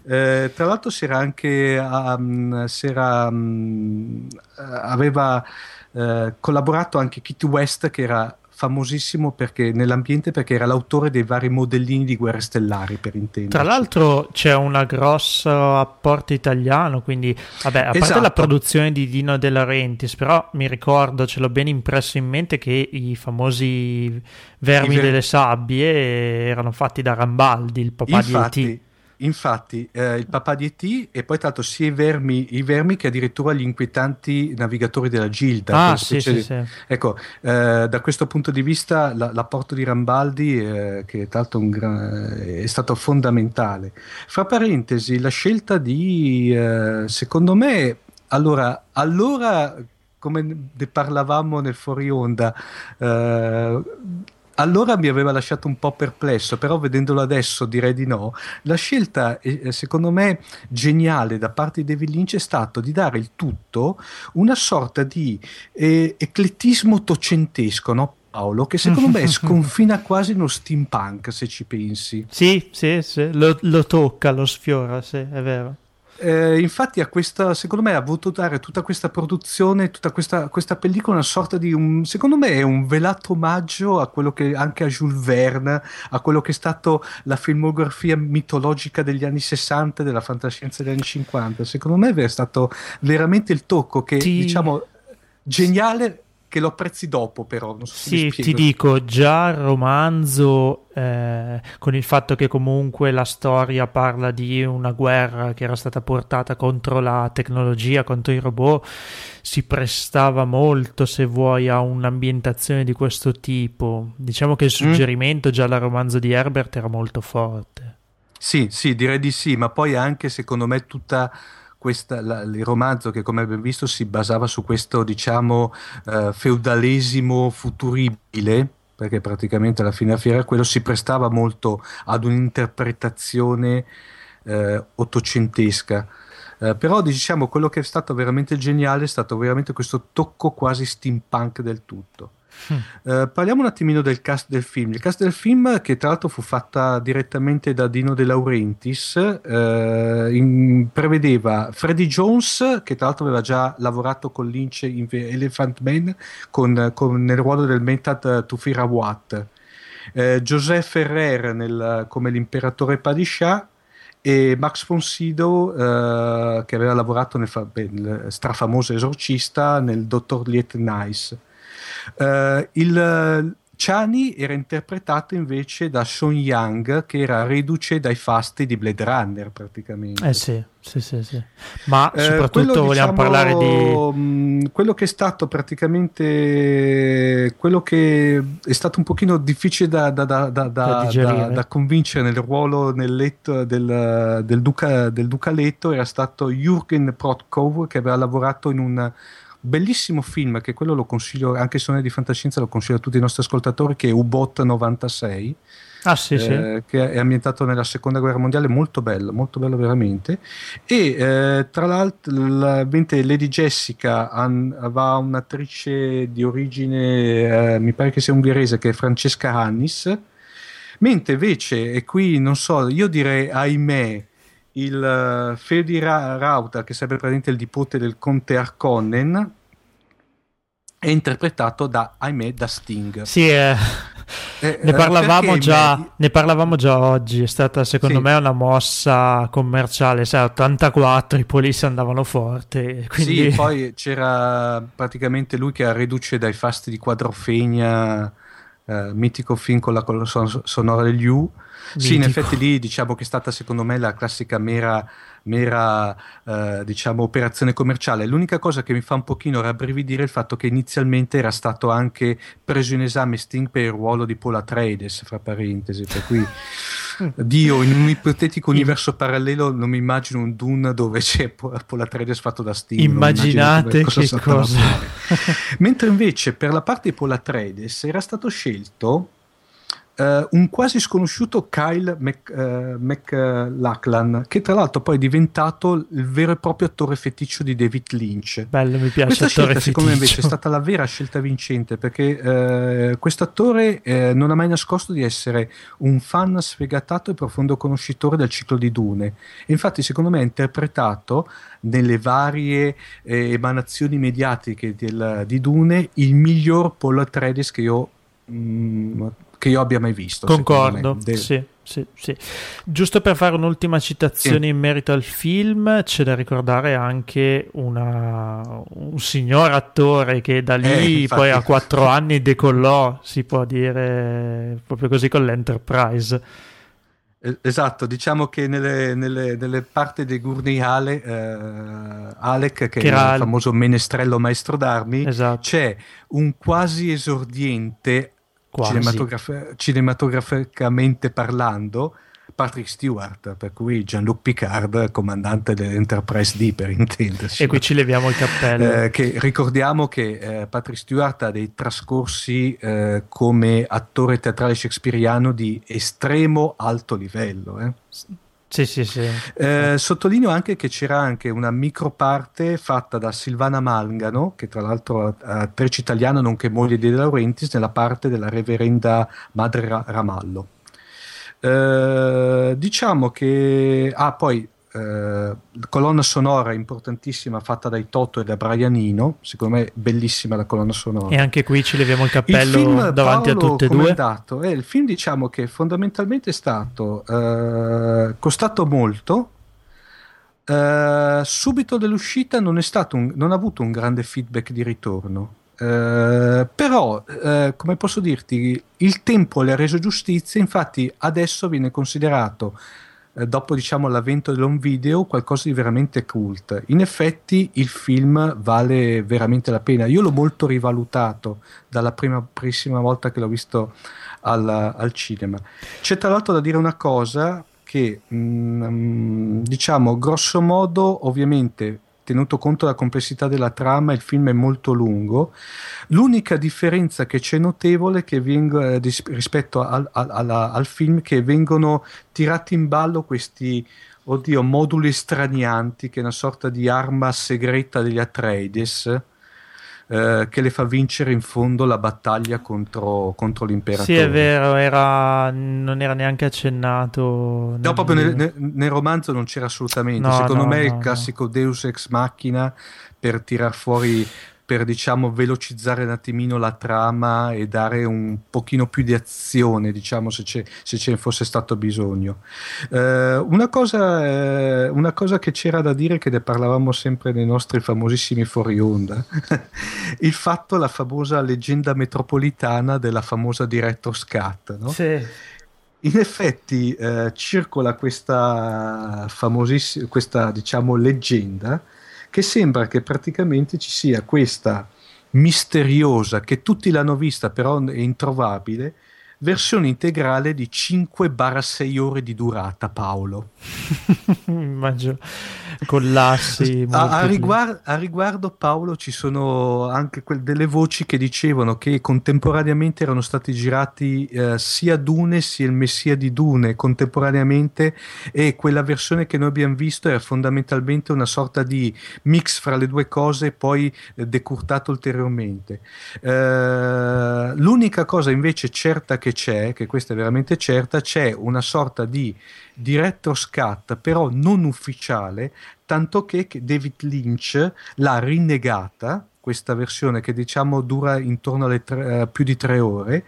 eh, tra l'altro si era anche um, si era, um, aveva uh, collaborato anche Kit West che era famosissimo perché, nell'ambiente perché era l'autore dei vari modellini di guerre stellari per intendere. Tra l'altro c'è un grosso apporto italiano, quindi vabbè, a esatto. parte la produzione di Dino De Laurentiis, però mi ricordo, ce l'ho ben impresso in mente che i famosi vermi I ver- delle sabbie erano fatti da Rambaldi, il papà Infatti, di E.T. Infatti, eh, il papà di E.T. e poi tra l'altro sia i vermi, i vermi che addirittura gli inquietanti navigatori della Gilda. Ah, sì, sì, sì. Ecco, eh, da questo punto di vista la, l'apporto di Rambaldi, eh, che tra l'altro gran, è stato fondamentale. Fra parentesi, la scelta di, eh, secondo me, allora, allora come ne parlavamo nel fuori onda, eh, allora mi aveva lasciato un po' perplesso, però vedendolo adesso direi di no. La scelta, secondo me, geniale da parte di David Lynch è stato di dare il tutto una sorta di eh, eclettismo tocentesco, no? Paolo, che secondo me sconfina quasi uno steampunk se ci pensi. Sì, sì, sì. Lo, lo tocca, lo sfiora, sì, è vero. Eh, infatti, a questa, secondo me, ha voluto dare tutta questa produzione, tutta questa, questa, pellicola, una sorta di un, secondo me, è un velato omaggio a quello che anche a Jules Verne, a quello che è stato la filmografia mitologica degli anni 60 della fantascienza degli anni 50. Secondo me è stato veramente il tocco che, Ti... diciamo, geniale che lo apprezzi dopo, però. So sì, ti dico, già il romanzo, eh, con il fatto che comunque la storia parla di una guerra che era stata portata contro la tecnologia, contro i robot, si prestava molto, se vuoi, a un'ambientazione di questo tipo. Diciamo che il mm. suggerimento mm. già dal romanzo di Herbert era molto forte. Sì, sì, direi di sì, ma poi anche secondo me tutta questa, la, il romanzo che come abbiamo visto si basava su questo diciamo uh, feudalesimo futuribile perché praticamente alla fine a fiera quello si prestava molto ad un'interpretazione uh, ottocentesca. Uh, però diciamo quello che è stato veramente geniale è stato veramente questo tocco quasi steampunk del tutto Uh, parliamo un attimino del cast del film. Il cast del film, che tra l'altro fu fatta direttamente da Dino De Laurentiis, uh, in, prevedeva Freddie Jones, che tra l'altro aveva già lavorato con Lynch in Elephant Man, con, con, nel ruolo del Mentat Tufira Watt. Uh, José Ferrer nel, come l'imperatore Padishah e Max von Sydow uh, che aveva lavorato nel, nel strafamoso esorcista nel Dottor Liet Nice Uh, il Chani era interpretato invece da Sean Young, che era reduce dai fasti di Blade Runner praticamente. Eh sì, sì, sì. sì. Ma eh, soprattutto quello, vogliamo diciamo, parlare di... Mm, quello che è stato praticamente... Quello che è stato un pochino difficile da, da, da, da convincere nel ruolo nel letto del, del, duca, del ducaletto era stato Jürgen Protkov, che aveva lavorato in un bellissimo film che quello lo consiglio anche se non è di fantascienza lo consiglio a tutti i nostri ascoltatori che è U-Bot 96 Ah, sì, eh, sì. che è ambientato nella seconda guerra mondiale, molto bello, molto bello veramente. E eh, tra l'altro, la, Lady Jessica ha un'attrice di origine, eh, mi pare che sia ungherese, che è Francesca Hannis, mentre invece, e qui non so, io direi ahimè, il uh, Fedi Ra- Rauta, che sarebbe praticamente il nipote del conte Arconnen, è interpretato da, ahimè, da Sting. Sì, eh, eh, ne, parlavamo già, ne, parlavamo già, oggi, è stata secondo sì. me una mossa commerciale, sai, 84 i polizzi andavano forte. Quindi... Sì, poi c'era praticamente lui che era reduce dai fasti di Quadrofenia, eh, mitico film con la colonna sonora degli U, sì, in effetti lì diciamo che è stata secondo me la classica mera, mera eh, diciamo, operazione commerciale. L'unica cosa che mi fa un pochino rabbrividire è il fatto che inizialmente era stato anche preso in esame Sting per il ruolo di Paul Atreides, fra parentesi, per cui Dio, in un ipotetico universo parallelo non mi immagino un Dune dove c'è Paul Atreides fatto da Sting. Immaginate cosa che cosa. Mentre invece per la parte di Paul Atreides era stato scelto Uh, un quasi sconosciuto Kyle Mc, uh, McLachlan, che tra l'altro poi è diventato il vero e proprio attore feticcio di David Lynch. Bello, mi piace. Questa scelta, secondo me, invece è stata la vera scelta vincente perché uh, questo attore non ha mai nascosto di essere un fan sfegatato e profondo conoscitore del ciclo di Dune. E infatti, secondo me, ha interpretato nelle varie eh, emanazioni mediatiche del, di Dune il miglior Paul Atreides che io mh, mm, che io abbia mai visto. Concordo, sì, sì, sì. Giusto per fare un'ultima citazione in merito al film, c'è da ricordare anche una, un signor attore che da lì eh, poi a quattro anni decollò, si può dire, proprio così con l'Enterprise. Esatto, diciamo che nelle, nelle, nelle parti di Gurney Ale, eh, Alec, che, che era il famoso menestrello maestro d'armi, esatto. c'è un quasi esordiente cinematograf- cinematograficamente parlando, Patrick Stewart, per cui Jean-Luc Picard, comandante dell'Enterprise D per intendersi. E qui ci leviamo il cappello. Eh, che ricordiamo che eh, Patrick Stewart ha dei trascorsi eh, come attore teatrale shakespeariano di estremo alto livello. Eh. Sì, sì, sì. Eh, sottolineo anche che c'era anche una microparte fatta da Silvana Mangano, che tra l'altro è attrice italiana nonché moglie di De Laurentiis, nella parte della reverenda Madre Ramallo. Eh, diciamo che... Ah, poi eh, colonna sonora importantissima fatta dai Toto e da Brianino, secondo me bellissima la colonna sonora. E anche qui ci leviamo il cappello il film, davanti Paolo, a tutte e due. Dato, eh, il film diciamo che fondamentalmente è stato eh, costato molto, Uh, subito dall'uscita non, un, non, ha avuto un grande feedback di ritorno. Uh, però, come posso dirti, il tempo le ha reso giustizia, infatti adesso viene considerato eh, dopo diciamo l'avvento dell'home video qualcosa di veramente cult. In effetti il film vale veramente la pena. Io l'ho molto rivalutato dalla prima, primissima volta che l'ho visto al, al cinema. C'è tra l'altro da dire una cosa che mh, mm, diciamo grosso modo ovviamente tenuto conto della complessità della trama, il film è molto lungo. L'unica differenza che c'è notevole che vengo, eh, rispetto al, al, al, film che vengono tirati in ballo questi oddio, moduli stranianti, che è una sorta di arma segreta degli Atreides. Eh, che le fa vincere in fondo la battaglia contro, contro l'imperatore. Sì, è vero, era, non era neanche accennato. No, proprio nel, nel, nel, romanzo non c'era assolutamente. No, Secondo no, me no, è il classico Deus ex machina per tirar fuori per diciamo velocizzare un attimino la trama e dare un pochino più di azione diciamo se, se ce ne fosse stato bisogno eh, una, cosa, eh, una, cosa, che c'era da dire che ne parlavamo sempre nei nostri famosissimi fuori onda il fatto la famosa leggenda metropolitana della famosa director's cut no? sì in effetti eh, circola questa famosissima questa diciamo leggenda che sembra che praticamente ci sia questa misteriosa, che tutti l'hanno vista però è introvabile, versione integrale di 5-6 ore di durata, Paolo. Immagino collassi. A, a, riguardo, a, riguardo, Paolo, ci sono anche que- delle voci che dicevano che contemporaneamente erano stati girati eh, sia Dune sia il Messia di Dune contemporaneamente e quella versione che noi abbiamo visto era fondamentalmente una sorta di mix fra le due cose poi eh, decurtato ulteriormente. Eh, l'unica cosa invece certa che che c'è, che questa è veramente certa, c'è una sorta di director's cut, però non ufficiale, tanto che David Lynch l'ha rinnegata questa versione che diciamo dura intorno alle tre, uh, più di tre ore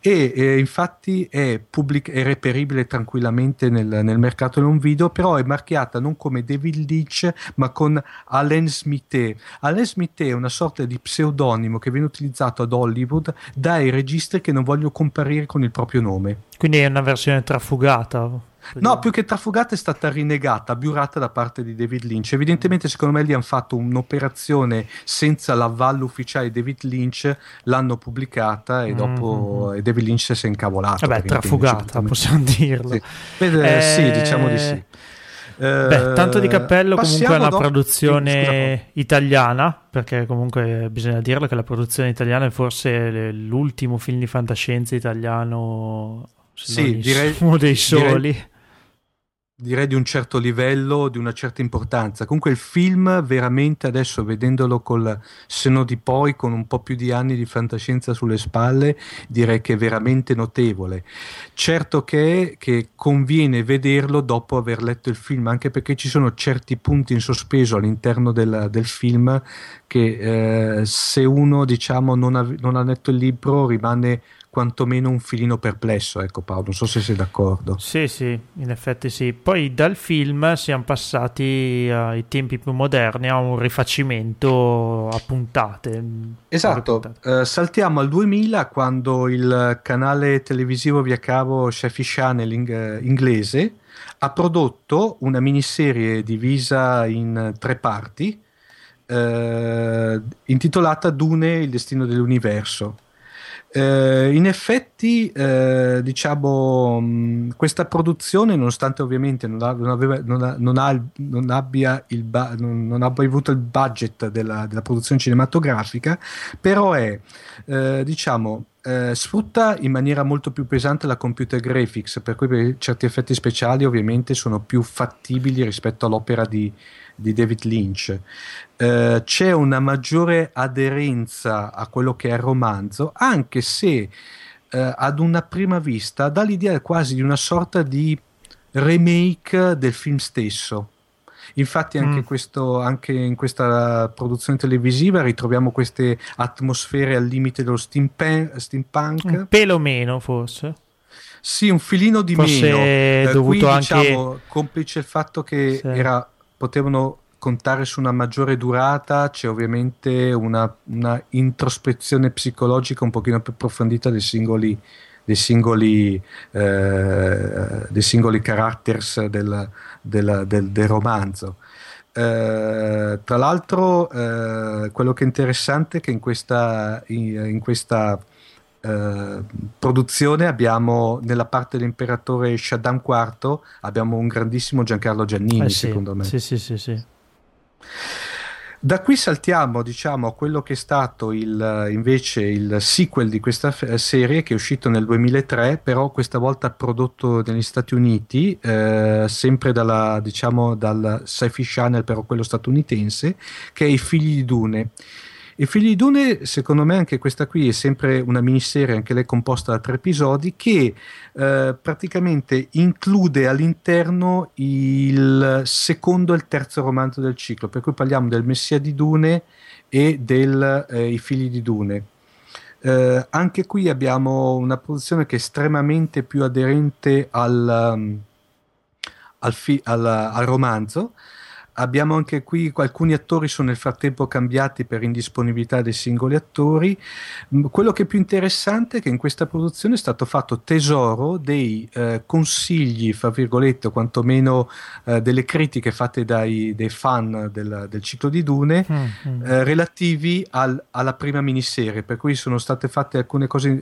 e eh, infatti è, pubblic- è, reperibile tranquillamente nel, nel mercato non video però è marchiata non come David Lynch ma con Alain Smith Alain Smith è una sorta di pseudonimo che viene utilizzato ad Hollywood dai registi che non vogliono comparire con il proprio nome. Quindi è una versione trafugata No, più che trafugata è stata rinnegata, abiurata da parte di David Lynch. Evidentemente, secondo me, gli hanno fatto un'operazione senza l'avallo ufficiale di David Lynch, l'hanno pubblicata e dopo mm-hmm. David Lynch si è incavolato. Vabbè, trafugata, possiamo dirlo. Sì, eh... sì diciamo di sì. Beh, tanto di cappello comunque è una dopo... produzione sì, italiana, perché comunque bisogna dirlo che la produzione italiana è forse l'ultimo film di fantascienza italiano, sì, direi, uno dei soli. Direi direi di un certo livello, di una certa importanza. Comunque il film veramente adesso vedendolo col seno di poi, con un po' più di anni di fantascienza sulle spalle, direi che è veramente notevole. Certo che, che conviene vederlo dopo aver letto il film, anche perché ci sono certi punti in sospeso all'interno del, del film che eh, se uno diciamo non ha, non ha letto il libro rimane quantomeno un filino perplesso, ecco Paolo, non so se sei d'accordo. Sì, sì, in effetti sì. Poi dal film siamo passati ai tempi più moderni a un rifacimento a puntate. Esatto. Eh, saltiamo al 2000 quando il canale televisivo via cavo Chef Channel in, eh, inglese ha prodotto una miniserie divisa in tre parti eh, intitolata Dune, il destino dell'universo eh, in effetti, eh, diciamo, mh, questa produzione, nonostante ovviamente non, ha, non, aveva, non, ha, non, ha, abbia, il ba- abbia avuto il budget della, della, produzione cinematografica, però è, eh, diciamo, eh, sfrutta in maniera molto più pesante la computer graphics, per cui certi effetti speciali ovviamente sono più fattibili rispetto all'opera di, di David Lynch. Eh, c'è una maggiore aderenza a quello che è il romanzo, anche se eh, ad una prima vista dà l'idea quasi di una sorta di remake del film stesso. Infatti anche, mm. questo, anche, in questa produzione televisiva ritroviamo queste atmosfere al limite dello steampunk. steampunk. Un pelo meno forse. Sì, un filino di forse meno. Eh, dovuto qui, anche... diciamo, complice il fatto che sì. era, potevano contare su una maggiore durata c'è ovviamente una, una introspezione psicologica un pochino più approfondita dei singoli dei singoli, eh, dei singoli characters del, del, del, del romanzo. Eh, tra l'altro, eh, quello che è interessante è che in questa, in, in questa eh, produzione abbiamo nella parte dell'imperatore Shaddam IV abbiamo un grandissimo Giancarlo Giannini, eh sì, secondo me. Sì, sì, sì, sì. Da qui saltiamo diciamo, a quello che è stato il, invece il sequel di questa f- serie che è uscito nel 2003, però questa volta prodotto negli Stati Uniti, eh, sempre dalla, diciamo, dal Sci-Fi Channel, però quello statunitense, che è I figli di Dune. I figli di Dune, secondo me, anche questa qui è sempre una miniserie, anche lei composta da tre episodi, che eh, praticamente include all'interno il secondo e il terzo romanzo del ciclo, per cui parliamo del Messia di Dune e dei eh, figli di Dune. Eh, anche qui abbiamo una produzione che è estremamente più aderente al, um, al, fi- al, al romanzo abbiamo anche qui alcuni attori sono nel frattempo cambiati per indisponibilità dei singoli attori. Mm, quello che è più interessante è che in questa produzione è stato fatto tesoro dei eh, consigli, fra virgolette, o quantomeno eh, delle critiche fatte dai, dai fan del, del, ciclo di Dune mm-hmm. eh, relativi al, alla prima miniserie, per cui sono state fatte alcune cose,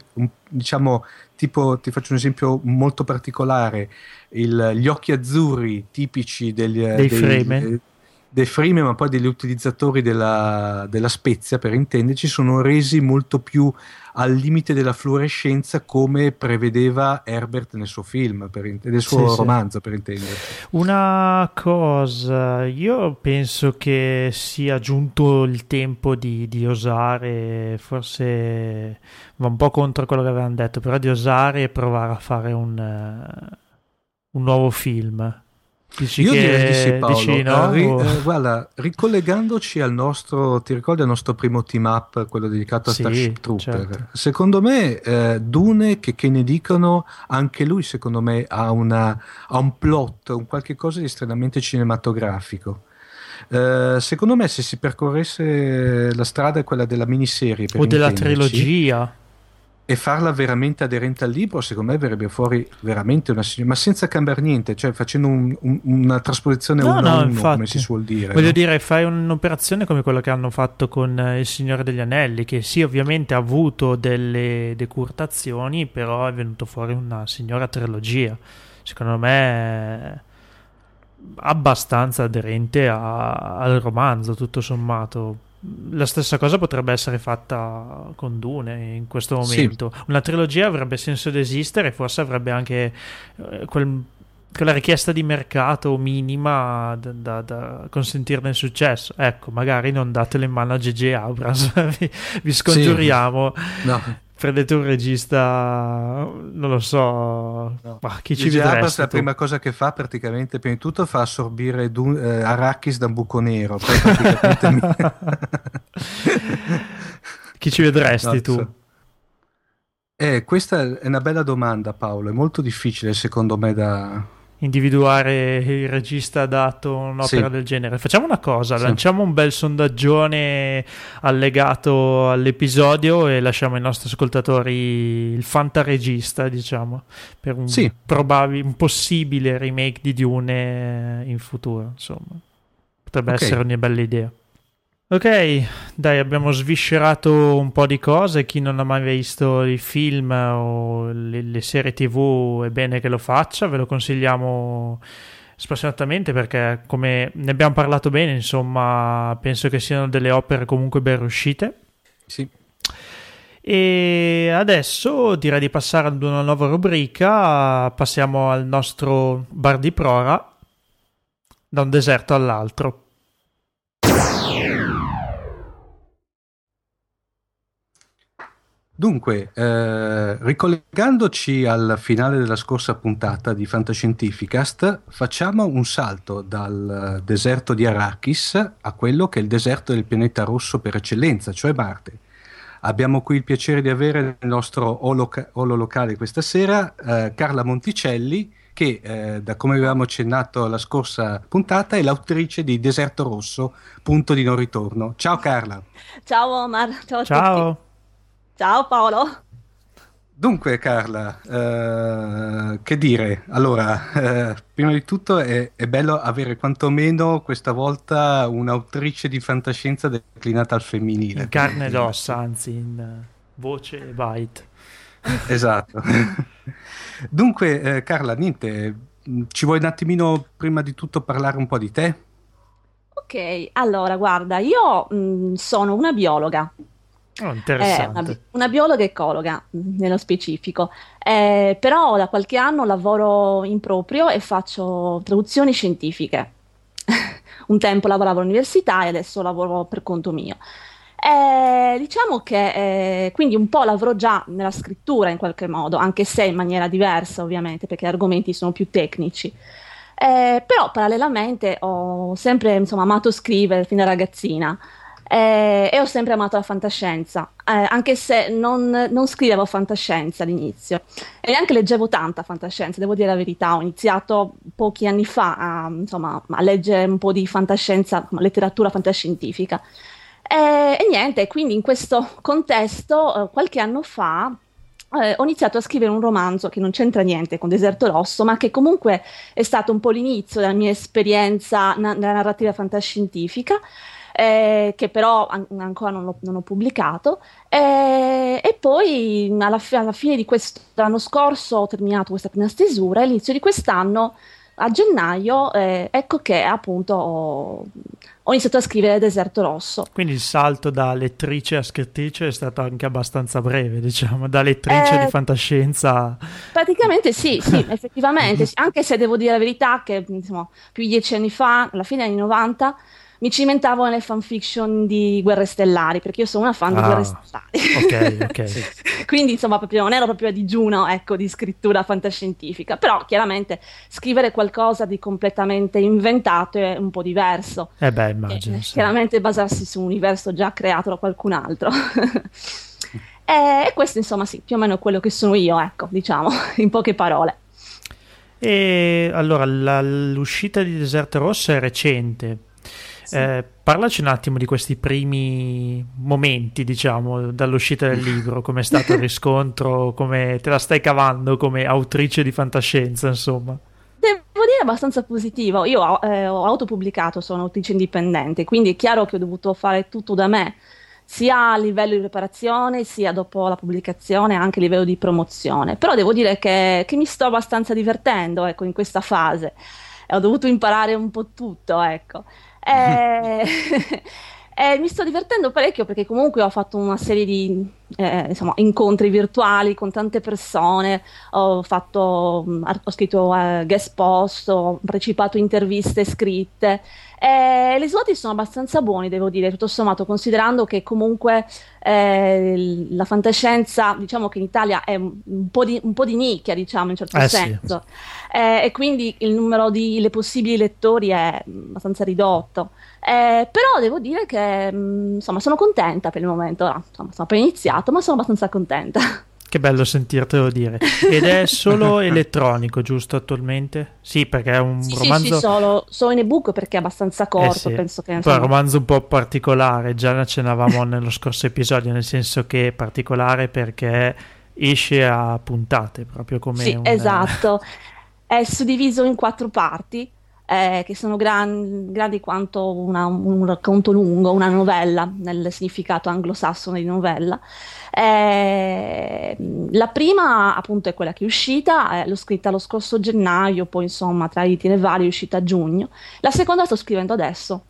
diciamo, tipo, ti faccio un esempio molto particolare, il, gli occhi azzurri tipici degli, dei, dei frame. Dei frame, ma poi degli utilizzatori della, della spezia, per intenderci, sono resi molto più al limite della fluorescenza come prevedeva Herbert nel suo film, per, nel suo sì, romanzo sì. per intenderci. Una cosa, io penso che sia giunto il tempo di, di osare, forse va un po' contro quello che avevano detto, però di osare e provare a fare un, uh, un nuovo film. Dici Io direi di sì, Paolo. Dici no? ri, eh, guarda, ricollegandoci al nostro, ti ricordi al nostro primo team up, quello dedicato a sì, Starship Trooper? Certo. Secondo me, eh, Dune, che, che, ne dicono, anche lui secondo me ha, una, ha un plot, un qualche cosa di estremamente cinematografico. Uh, secondo me se si percorresse la strada è quella della miniserie o della trilogia e farla veramente aderente al libro, secondo me verrebbe fuori veramente una ma senza cambiare niente, cioè facendo un, un, una trasposizione no, uno no, uno, come si suol dire. Voglio no? dire, fai un'operazione come quella che hanno fatto con uh, Il Signore degli Anelli, che sì, ovviamente ha avuto delle decurtazioni, però è venuto fuori una signora trilogia. Secondo me abbastanza aderente a, al romanzo, tutto sommato la stessa cosa potrebbe essere fatta con Dune in questo momento. Sì. Una trilogia avrebbe senso di esistere, forse avrebbe anche eh, quel, quella richiesta di mercato minima da, da, da, consentirne il successo. Ecco, magari non datelo in mano a GG Abrams, vi, vi scongiuriamo. Sì. No prendete un regista, non lo so, no. ma chi ci vedrà? la prima cosa che fa praticamente, prima di tutto, fa assorbire du- eh, Arrakis da un buco nero. chi ci vedresti no, tu? So. Eh, questa è una bella domanda Paolo, è molto difficile secondo me da, individuare il regista adatto a un'opera sì. del genere. Facciamo una cosa, sì. lanciamo un bel sondaggione allegato all'episodio e lasciamo ai nostri ascoltatori il fantaregista, diciamo, per un, sì. probabile, un possibile remake di Dune in futuro, insomma. Potrebbe okay. essere una bella idea. Ok, dai, abbiamo sviscerato un po' di cose. Chi non ha mai visto i film o le, le serie TV è bene che lo faccia, ve lo consigliamo spassionatamente perché, come ne abbiamo parlato bene, insomma, penso che siano delle opere comunque ben riuscite. Sì. E adesso direi di passare ad una nuova rubrica. Passiamo al nostro bar di prora da un deserto all'altro. Dunque, eh, ricollegandoci al finale della scorsa puntata di Fantascientificast, facciamo un salto dal deserto di Arrakis a quello che è il deserto del pianeta rosso per eccellenza, cioè Marte. Abbiamo qui il piacere di avere nel nostro olo, olo locale questa sera eh, Carla Monticelli, che eh, da come avevamo accennato la scorsa puntata è l'autrice di Deserto Rosso, punto di non ritorno. Ciao Carla. Ciao Omar, ciao a ciao. tutti. Ciao Paolo. Dunque Carla, eh, che dire? Allora, eh, prima di tutto è, è, bello avere quantomeno questa volta un'autrice di fantascienza declinata al femminile. In carne ed ossa, anzi, in voce e byte. Esatto. Dunque eh, Carla, niente, ci vuoi un attimino prima di tutto parlare un po' di te? Ok, allora guarda, io mh, mm, sono una biologa, Oh, interessante. Una, una, biologa ecologa nello specifico, eh, però da qualche anno lavoro in proprio e faccio traduzioni scientifiche. Un tempo lavoravo all'università e adesso lavoro per conto mio. Eh, diciamo che eh, quindi un po' lavoro già nella scrittura in qualche modo, anche se in maniera diversa ovviamente, perché gli argomenti sono più tecnici. Eh, però parallelamente ho sempre insomma, amato scrivere fin da ragazzina eh, e ho sempre amato la fantascienza, eh, anche se non, non, scrivevo fantascienza all'inizio e neanche leggevo tanta fantascienza, devo dire la verità, ho iniziato pochi anni fa a, insomma, a leggere un po' di fantascienza, letteratura fantascientifica. E, e niente, quindi in questo contesto, eh, qualche anno fa, eh, ho iniziato a scrivere un romanzo che non c'entra niente con Deserto Rosso, ma che comunque è stato un po' l'inizio della mia esperienza na- nella narrativa fantascientifica. Eh, che però an- ancora non, non, ho pubblicato. Eh, e poi alla, fi- alla fine di quest'anno scorso ho terminato questa prima stesura e all'inizio di quest'anno a gennaio, eh, ecco che appunto ho, ho, iniziato a scrivere Deserto Rosso. Quindi il salto da lettrice a scrittrice è stato anche abbastanza breve, diciamo, da lettrice eh, di fantascienza. Praticamente sì, sì, effettivamente, anche se devo dire la verità che insomma, più di dieci anni fa, alla fine degli anni 90, mi cimentavo nelle fanfiction di Guerre Stellari, perché io sono una fan ah, di Guerre Stellari. Ok, ok. Quindi, insomma, proprio, non ero proprio a digiuno, ecco, di scrittura fantascientifica, però chiaramente scrivere qualcosa di completamente inventato è un po' diverso. Eh beh, immagino. E, sì. Chiaramente basarsi su un universo già creato da qualcun altro. e questo, insomma, sì, più o meno quello che sono io, ecco, diciamo, in poche parole. E allora, la, l'uscita di Deserto Rosso è recente, sì. Eh, parlaci un attimo di questi primi momenti, diciamo, dall'uscita del libro, come è stato il riscontro, come te la stai cavando come autrice di fantascienza, insomma. Devo dire abbastanza positivo. Io eh, ho autopubblicato, sono autrice indipendente, quindi è chiaro che ho dovuto fare tutto da me, sia a livello di preparazione, sia dopo la pubblicazione, anche a livello di promozione. Però devo dire che, che mi sto abbastanza divertendo, ecco, in questa fase. Ho dovuto imparare un po' tutto, ecco. Eh, eh, mi sto divertendo parecchio perché comunque ho fatto una serie di eh, insomma, incontri virtuali con tante persone, ho, fatto, mm, ho scritto eh, guest post, ho partecipato a interviste scritte. Eh, I risultati sono abbastanza buoni, devo dire, tutto sommato, considerando che comunque eh, la fantascienza, diciamo che in Italia è un po' di, un po di nicchia, diciamo, in certo eh, senso, sì. eh, e quindi il numero di le possibili lettori è abbastanza ridotto. Eh, però devo dire che mm, insomma, sono contenta per il momento, insomma, sono appena iniziato, ma sono abbastanza contenta. Che bello sentirtelo dire. Ed è solo elettronico, giusto attualmente? Sì, perché è un sì, romanzo. Sì, sì, solo, solo in ebook perché è abbastanza corto. Eh sì. Penso che. Insomma... Poi è un romanzo un po' particolare, già ne accennavamo nello scorso episodio, nel senso che è particolare perché esce a puntate, proprio come. Sì, un... esatto. È suddiviso in quattro parti eh, che sono gran, grandi quanto una, un racconto lungo, una novella, nel significato anglosassone di novella. Eh, la prima appunto è quella che è uscita, eh, l'ho scritta lo scorso gennaio, poi insomma tra i ritiri vari è uscita a giugno. La seconda sto scrivendo adesso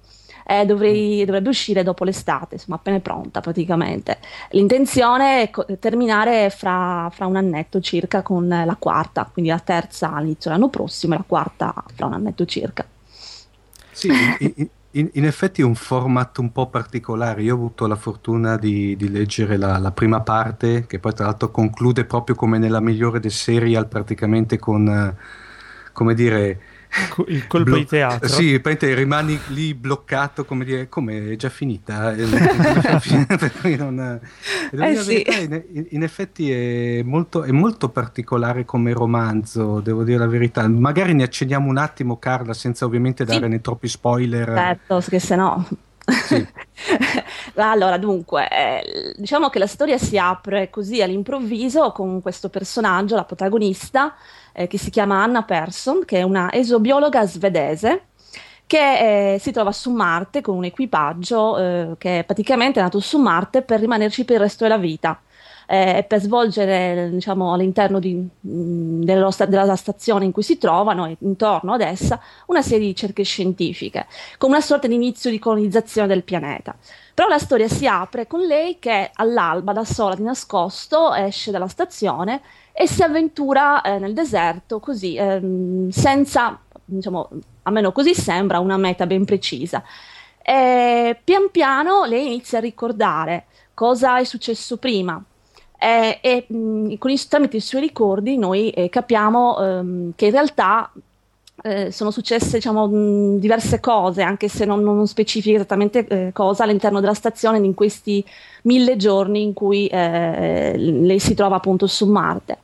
eh, dovrei, dovrebbe uscire dopo l'estate, insomma appena è pronta praticamente. L'intenzione è co- terminare fra, fra, un annetto circa con la quarta, quindi la terza all'inizio dell'anno prossimo e la quarta fra un annetto circa. Sì, in, in, effetti è un format un po' particolare. Io ho avuto la fortuna di, di leggere la, la, prima parte, che poi tra l'altro conclude proprio come nella migliore del serial, praticamente con, eh, come dire il colpo Blo- di teatro. Sì, rimani lì bloccato, come dire, come è già finita. Non, eh sì. verità, in, in, effetti è molto, è molto, particolare come romanzo, devo dire la verità. Magari ne accendiamo un attimo, Carla, senza ovviamente dare sì. né troppi spoiler. Certo, che se no... Sì. allora, dunque, eh, diciamo che la storia si apre così all'improvviso con questo personaggio, la protagonista, eh, che si chiama Anna Persson, che è una esobiologa svedese che eh, si trova su Marte con un equipaggio eh, che praticamente è nato su Marte per rimanerci per il resto della vita eh, per svolgere diciamo, all'interno di, mm, dello, della stazione in cui si trovano e intorno ad essa una serie di ricerche scientifiche, con una sorta di inizio di colonizzazione del pianeta. Però la storia si apre con lei che all'alba, da sola di nascosto, esce dalla stazione e si avventura eh, nel deserto così, ehm, senza, diciamo, almeno così sembra, una meta ben precisa. E pian piano lei inizia a ricordare cosa è successo prima. Eh, e mh, con i, tramite i suoi ricordi noi eh, capiamo ehm, che in realtà eh, sono successe diciamo, mh, diverse cose, anche se non, non specifica esattamente eh, cosa, all'interno della stazione in questi mille giorni in cui eh, lei si trova appunto su Marte.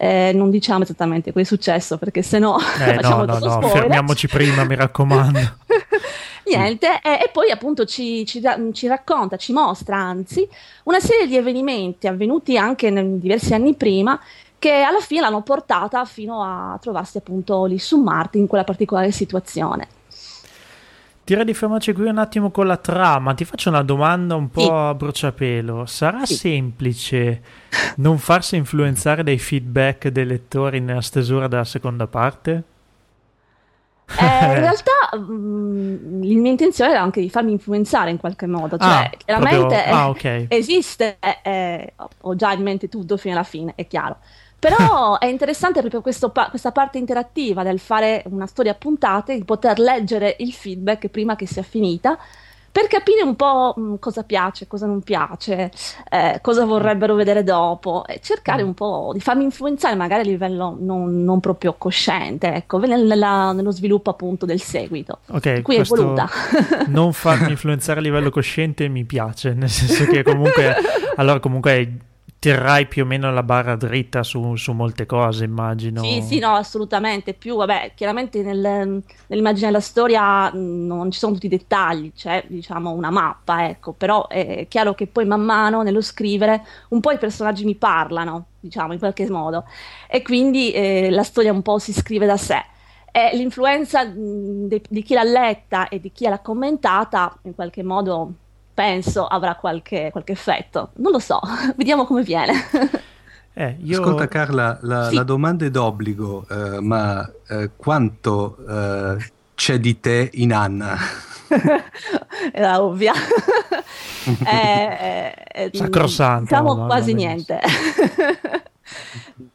Eh, non diciamo esattamente cosa è successo perché se no eh, no, no, no, fermiamoci prima mi raccomando niente e, e, poi appunto ci, ci, ci, racconta ci mostra anzi una serie di avvenimenti avvenuti anche nel, diversi anni prima che alla fine l'hanno portata fino a trovarsi appunto lì su Marte in quella particolare situazione. Direi di fermarci qui un attimo con la trama. Ti faccio una domanda un po' sì. a bruciapelo. Sarà sì. semplice non farsi influenzare dai feedback dei lettori nella stesura della seconda parte? Eh, in realtà mh, mm, la mia intenzione era anche di farmi influenzare in qualche modo, cioè ah, chiaramente proprio... ah, okay. esiste, eh, ho già in mente tutto fino alla fine, è chiaro. Però è interessante proprio questo, questa parte interattiva del fare una storia a puntate, di poter leggere il feedback prima che sia finita per capire un po' mh, cosa piace, cosa non piace, eh, cosa vorrebbero vedere dopo e cercare un po' di farmi influenzare magari a livello non, non proprio cosciente, ecco, nella, nello sviluppo appunto del seguito. Ok, qui è voluta. non farmi influenzare a livello cosciente mi piace, nel senso che comunque allora comunque terrai più o meno la barra dritta su, su, molte cose, immagino. Sì, sì, no, assolutamente. Più, vabbè, chiaramente nel, nell'immagine della storia non ci sono tutti i dettagli, c'è diciamo una mappa, ecco, però è chiaro che poi man mano nello scrivere un po' i personaggi mi parlano, diciamo, in qualche modo, e quindi eh, la storia un po' si scrive da sé. E l'influenza di, di chi l'ha letta e di chi l'ha commentata in qualche modo penso avrà qualche, qualche effetto. Non lo so, vediamo come viene. Eh, io... Ascolta Carla, la, sì. la domanda è d'obbligo, eh, ma eh, quanto eh, c'è di te in Anna? Era ovvia. eh, eh, Sacrosanto. Diciamo quasi niente.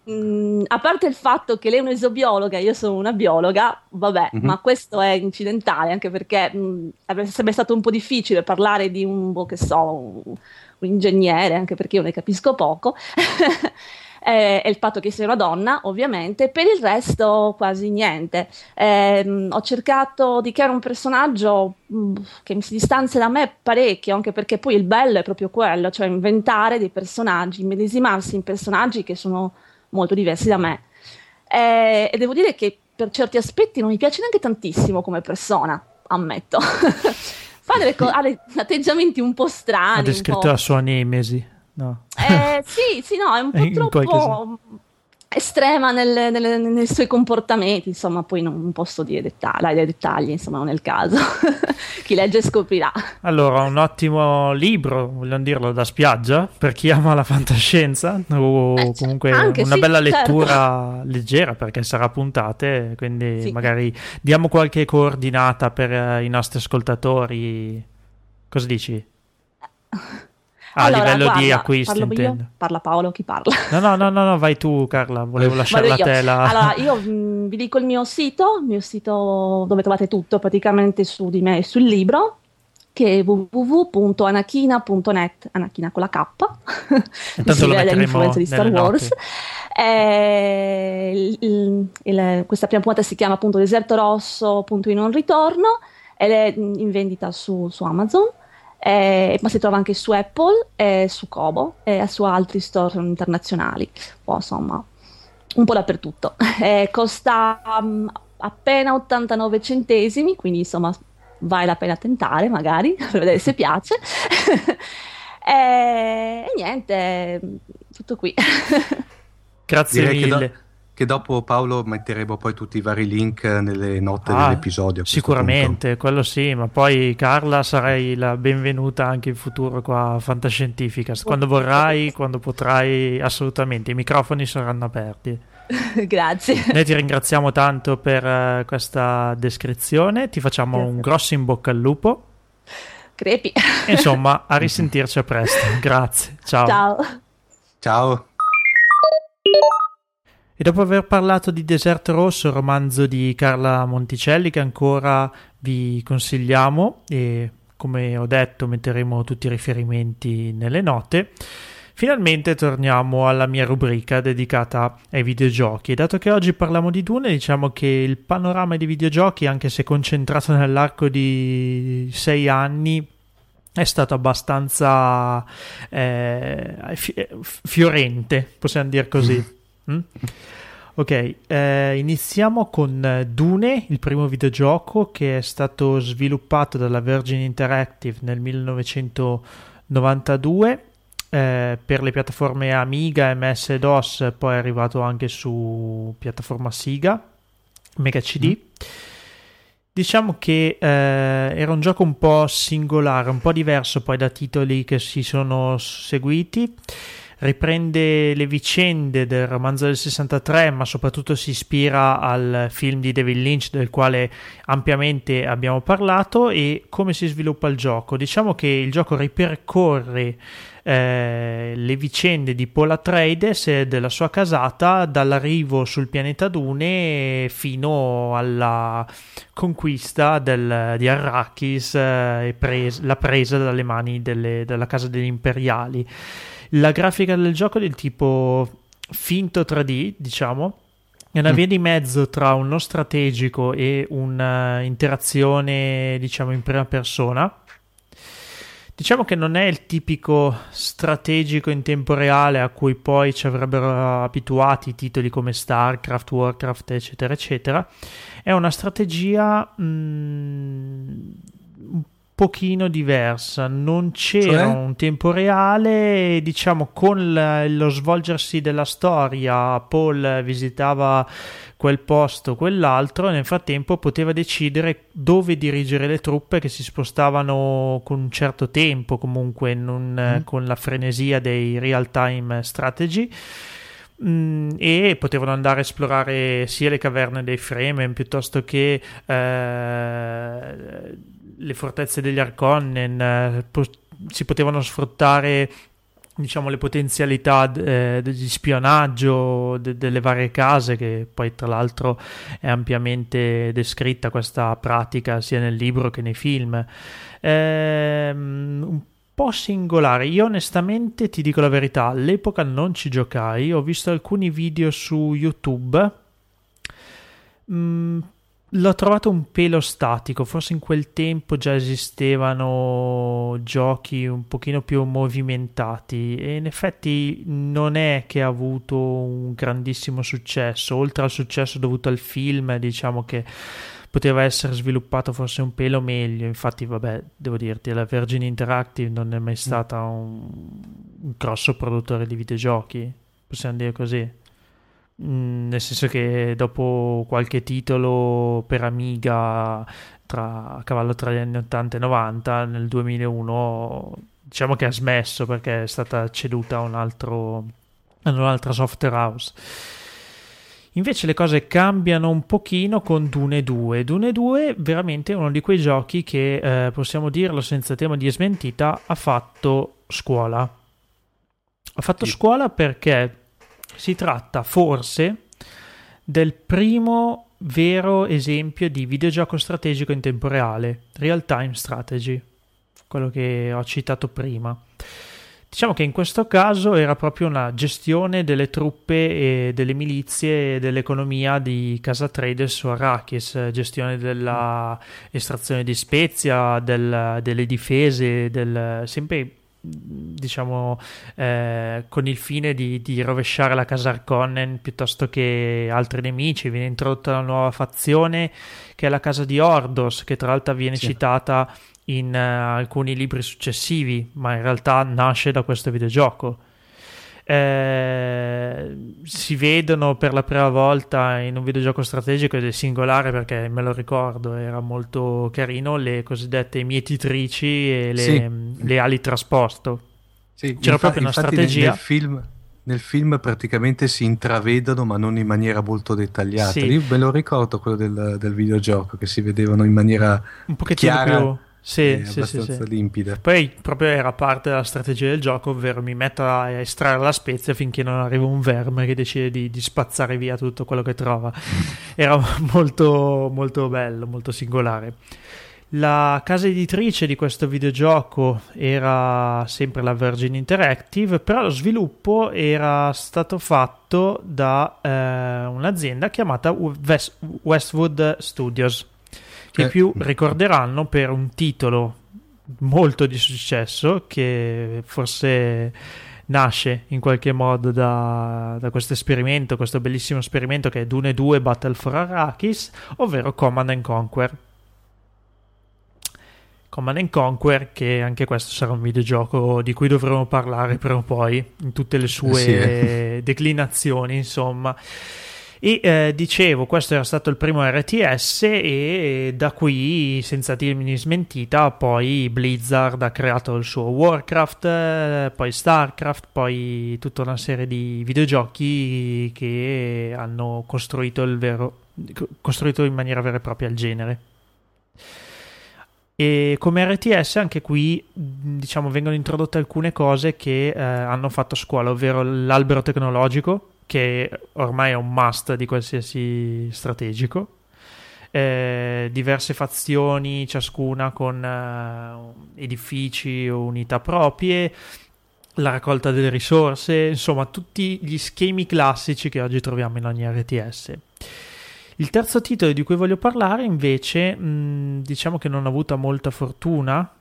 Mm, a parte il fatto che lei è un'esobiologa e io sono una biologa, vabbè, mm-hmm. ma questo è incidentale anche perché mh, mm, sarebbe stato un po' difficile parlare di un, boh, che so, un, un ingegnere, anche perché io ne capisco poco. eh, e il fatto che sia una donna, ovviamente, per il resto quasi niente. Eh, ho cercato di creare un personaggio mh, mm, che mi si distanzia da me parecchio, anche perché poi il bello è proprio quello, cioè inventare dei personaggi, medesimarsi in personaggi che sono molto diversi da me. Eh, e devo dire che per certi aspetti non mi piace neanche tantissimo come persona, ammetto. Fa delle co- ha degli atteggiamenti un po' strani. Ha descritto la sua nemesi. No. Eh, sì, sì, no, è un po' troppo estrema nel, nel, nei suoi comportamenti, insomma, poi non, posso dire dettagli, dei dettagli, insomma, non è il caso. chi legge scoprirà. Allora, un ottimo libro, vogliamo dirlo, da spiaggia, per chi ama la fantascienza, o eh, comunque anche, una sì, bella certo. lettura certo. leggera, perché sarà puntate, quindi sì. magari diamo qualche coordinata per uh, i nostri ascoltatori. Cosa dici? A allora, livello guarda, di acquisti, parlo io? Parla Paolo, chi parla? No, no, no, no, no vai tu Carla, volevo lasciarla a te la... Allora, io mh, mm, vi dico il mio sito, il mio sito dove trovate tutto praticamente su di me e sul libro, che è www.anachina.net, Anachina con la K, intanto lo metteremo di Star Wars. Eh, il, il, questa prima puntata si chiama appunto Deserto Rosso, punto in non ritorno, ed è in vendita su, su Amazon eh, ma si trova anche su Apple, e su Kobo e su altri store internazionali, o insomma un po' dappertutto. Eh, costa um, appena 89 centesimi, quindi insomma vale la pena tentare magari per vedere se piace. e, e niente, tutto qui. Grazie Direi mille che dopo Paolo metteremo poi tutti i vari link nelle note ah, dell'episodio. Sicuramente, punto. quello sì, ma poi Carla sarai la benvenuta anche in futuro qua a Fantascientificas, quando vorrai, quando potrai, assolutamente, i microfoni saranno aperti. Grazie. Noi ti ringraziamo tanto per uh, questa descrizione, ti facciamo Grazie. un grosso in bocca al lupo. Crepi. Insomma, a risentirci a presto. Grazie. Ciao. Ciao. Ciao. E dopo aver parlato di Deserto Rosso, romanzo di Carla Monticelli che ancora vi consigliamo e come ho detto metteremo tutti i riferimenti nelle note. Finalmente torniamo alla mia rubrica dedicata ai videogiochi. Dato che oggi parliamo di Dune, diciamo che il panorama dei videogiochi, anche se concentrato nell'arco di sei anni, è stato abbastanza eh, fiorente, possiamo dire così. Mm? Ok, eh, iniziamo con Dune, il primo videogioco che è stato sviluppato dalla Virgin Interactive nel 1992 eh, per le piattaforme Amiga, MS e DOS, poi è arrivato anche su piattaforma Siga, Mega CD. Mm. Diciamo che eh, era un gioco un po' singolare, un po' diverso poi da titoli che si sono seguiti riprende le vicende del romanzo del 63, ma soprattutto si ispira al film di David Lynch del quale ampiamente abbiamo parlato e come si sviluppa il gioco. Diciamo che il gioco ripercorre eh, le vicende di Paul Atreides e della sua casata dall'arrivo sul pianeta Dune fino alla conquista del, di Arrakis eh, e pres- la presa dalle mani delle, della casa degli imperiali. La grafica del gioco è del tipo finto 3D, diciamo, è una mm. via di mezzo tra uno strategico e un'interazione, diciamo, in prima persona. Diciamo che non è il tipico strategico in tempo reale a cui poi ci avrebbero abituati titoli come StarCraft, Warcraft, eccetera, eccetera. È una strategia mh, mm, pochino diversa, non c'era cioè? un tempo reale, diciamo con lo svolgersi della storia Paul visitava quel posto, quell'altro e nel frattempo poteva decidere dove dirigere le truppe che si spostavano con un certo tempo, comunque non mm. con la frenesia dei real time strategy. Mm, e potevano andare a esplorare sia le caverne dei Fremen piuttosto che eh, le fortezze degli Arconnen, eh, po- si potevano sfruttare diciamo le potenzialità eh, di spionaggio de- delle varie case che poi tra l'altro è ampiamente descritta questa pratica sia nel libro che nei film. Ehm, un po' singolare. Io onestamente ti dico la verità all'epoca non ci giocai. Ho visto alcuni video su youtube. Mm, L'ho trovato un pelo statico, forse in quel tempo già esistevano giochi un pochino più movimentati e in effetti non è che ha avuto un grandissimo successo, oltre al successo dovuto al film, diciamo che poteva essere sviluppato forse un pelo meglio, infatti vabbè, devo dirti, la Virgin Interactive non è mai stata un, un grosso produttore di videogiochi, possiamo dire così. Mm, nel senso che dopo qualche titolo per Amiga tra, a cavallo tra gli anni 80 e 90 nel 2001 diciamo che ha smesso perché è stata ceduta a, un altro, a un'altra software house Invece le cose cambiano un pochino con Dune 2. Dune 2 veramente è uno di quei giochi che, eh, possiamo dirlo senza tema di smentita, ha fatto scuola. Ha fatto sì. scuola perché si tratta forse del primo vero esempio di videogioco strategico in tempo reale, real time strategy, quello che ho citato prima. Diciamo che in questo caso era proprio una gestione delle truppe e delle milizie e dell'economia di Casa Trades su Arrakis, gestione della estrazione di spezia, del, delle difese, del, sempre diciamo eh, con il fine di, di, rovesciare la casa Arconnen piuttosto che altri nemici viene introdotta una nuova fazione che è la casa di Ordos che tra l'altro viene sì. citata in uh, alcuni libri successivi ma in realtà nasce da questo videogioco eh, si vedono per la prima volta in un videogioco strategico ed è singolare perché me lo ricordo, era molto carino, le cosiddette mietitrici e le, sì. le ali trasposto. Sì, C'era proprio una strategia. Nel, nel, film, nel, film, praticamente si intravedono ma non in maniera molto dettagliata. Sì. Io me lo ricordo quello del, del, videogioco che si vedevano in maniera un pochettino chiara. più sì, sì, abbastanza sì, limpida. Poi proprio era parte della strategia del gioco, ovvero mi metto a estrarre la spezia finché non arriva un verme che decide di, di spazzare via tutto quello che trova. Era molto, molto bello, molto singolare. La casa editrice di questo videogioco era sempre la Virgin Interactive, però lo sviluppo era stato fatto da eh, un'azienda chiamata West- Westwood Studios, che eh. più ricorderanno per un titolo molto di successo che forse nasce in qualche modo da, da, questo esperimento, questo bellissimo esperimento che è Dune 2 Battle for Arrakis, ovvero Command and Conquer. Command and Conquer, che anche questo sarà un videogioco di cui dovremo parlare però poi in tutte le sue sì, eh. declinazioni, insomma. E eh, dicevo, questo era stato il primo RTS e da qui, senza dirmi smentita, poi Blizzard ha creato il suo Warcraft, eh, poi Starcraft, poi tutta una serie di videogiochi che hanno costruito, il vero, costruito in maniera vera e propria il genere. E come RTS anche qui diciamo vengono introdotte alcune cose che eh, hanno fatto scuola, ovvero l'albero tecnologico, che ormai è un must di qualsiasi strategico. Eh, diverse fazioni, ciascuna con eh, edifici o unità proprie, la raccolta delle risorse, insomma tutti gli schemi classici che oggi troviamo in ogni RTS. Il terzo titolo di cui voglio parlare invece, mh, diciamo che non ha avuto molta fortuna,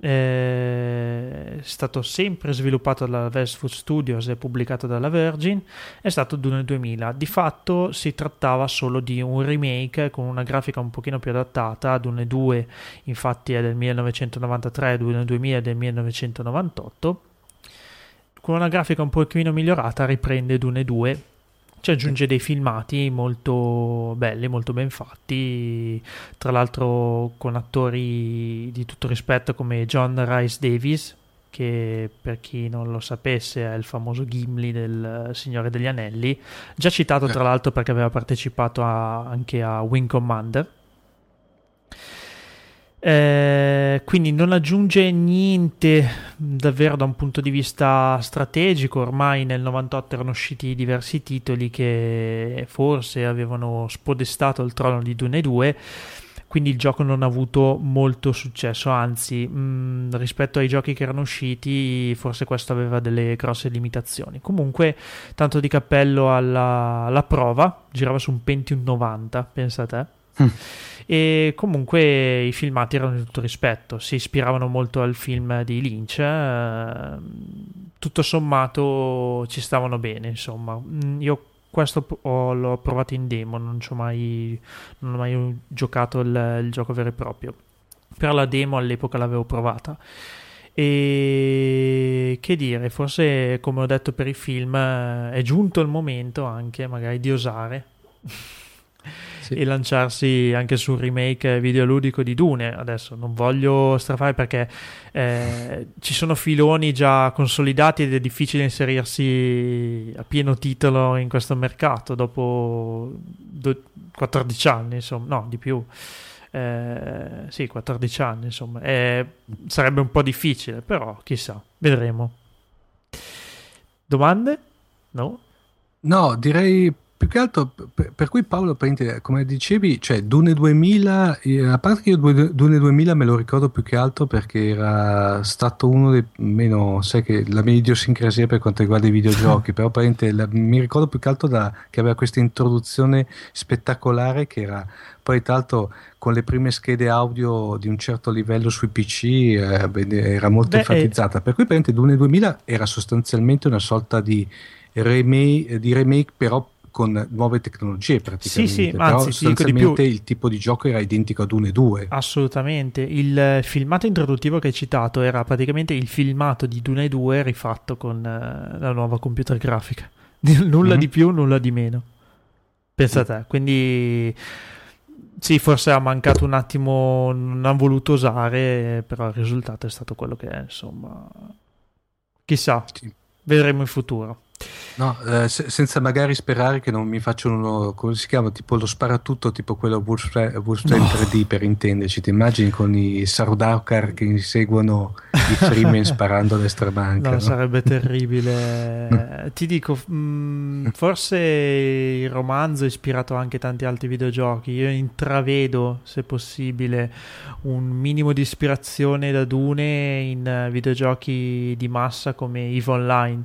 è stato sempre sviluppato dalla Westwood Studios e pubblicato dalla Virgin, è stato Dune 2000. Di fatto si trattava solo di un remake con una grafica un pochino più adattata, Dune 2 infatti è del 1993, Dune 2000 è del 1998. Con una grafica un pochino migliorata riprende Dune 2 ci aggiunge dei filmati molto belli, molto ben fatti, tra l'altro con attori di tutto rispetto come John Rice Davis, che per chi non lo sapesse è il famoso Gimli del Signore degli Anelli, già citato tra l'altro perché aveva partecipato a, anche a Wing Commander eh, quindi non aggiunge niente davvero da un punto di vista strategico. Ormai nel 98 erano usciti diversi titoli che forse avevano spodestato il trono di Dune 2. Quindi il gioco non ha avuto molto successo, anzi, mh, mm, rispetto ai giochi che erano usciti, forse questo aveva delle grosse limitazioni. Comunque, tanto di cappello alla, alla prova, girava su un Pentium 90, pensa a te. E comunque i filmati erano di tutto rispetto, si ispiravano molto al film di Lynch, eh, tutto sommato ci stavano bene, insomma. Mm, io questo ho, l'ho provato in demo, non, mai, non ho mai giocato il, il gioco vero e proprio, però la demo all'epoca l'avevo provata. E che dire, forse come ho detto per i film, è giunto il momento anche magari di osare sì. e lanciarsi anche sul remake videoludico di Dune. Adesso non voglio strafare perché eh, ci sono filoni già consolidati ed è difficile inserirsi a pieno titolo in questo mercato dopo do- 14 anni, insomma, no, di più. Eh, sì, 14 anni, insomma, eh, sarebbe un po' difficile, però chissà, vedremo. Domande? No? No, direi più che altro, per, per cui Paolo, come dicevi, cioè Dune 2000, eh, a parte che io Dune 2000 me lo ricordo più che altro perché era stato uno dei meno, sai che la mia idiosincrasia per quanto riguarda i videogiochi, però la, mi ricordo più che altro da, che aveva questa introduzione spettacolare che era poi tra l'altro con le prime schede audio di un certo livello sui PC eh, era molto Beh, enfatizzata, eh. per cui Dune 2000 era sostanzialmente una sorta di remake, di remake però con nuove tecnologie praticamente. Sì, sì, Però anzi, sostanzialmente il tipo di gioco era identico ad 1 e 2. Assolutamente. Il filmato introduttivo che hai citato era praticamente il filmato di Dune 2 rifatto con uh, la nuova computer grafica. nulla mm-hmm. di più, nulla di meno. Pensa a te. Quindi sì, forse ha mancato un attimo, non ha voluto osare, però il risultato è stato quello che è, insomma. Chissà, sì. vedremo in futuro. No, eh, se- senza magari sperare che non mi facciano uno, come si chiama, tipo lo sparatutto, tipo quello Wolfenstein No. 3D per intenderci. Ti immagini con i Sardaukar che inseguono i Freeman sparando a destra manca? No, no? sarebbe terribile. Ti dico, mm, forse il romanzo ha ispirato anche tanti altri videogiochi. Io intravedo, se possibile, un minimo di ispirazione da Dune in eh, videogiochi di massa come EVE Online.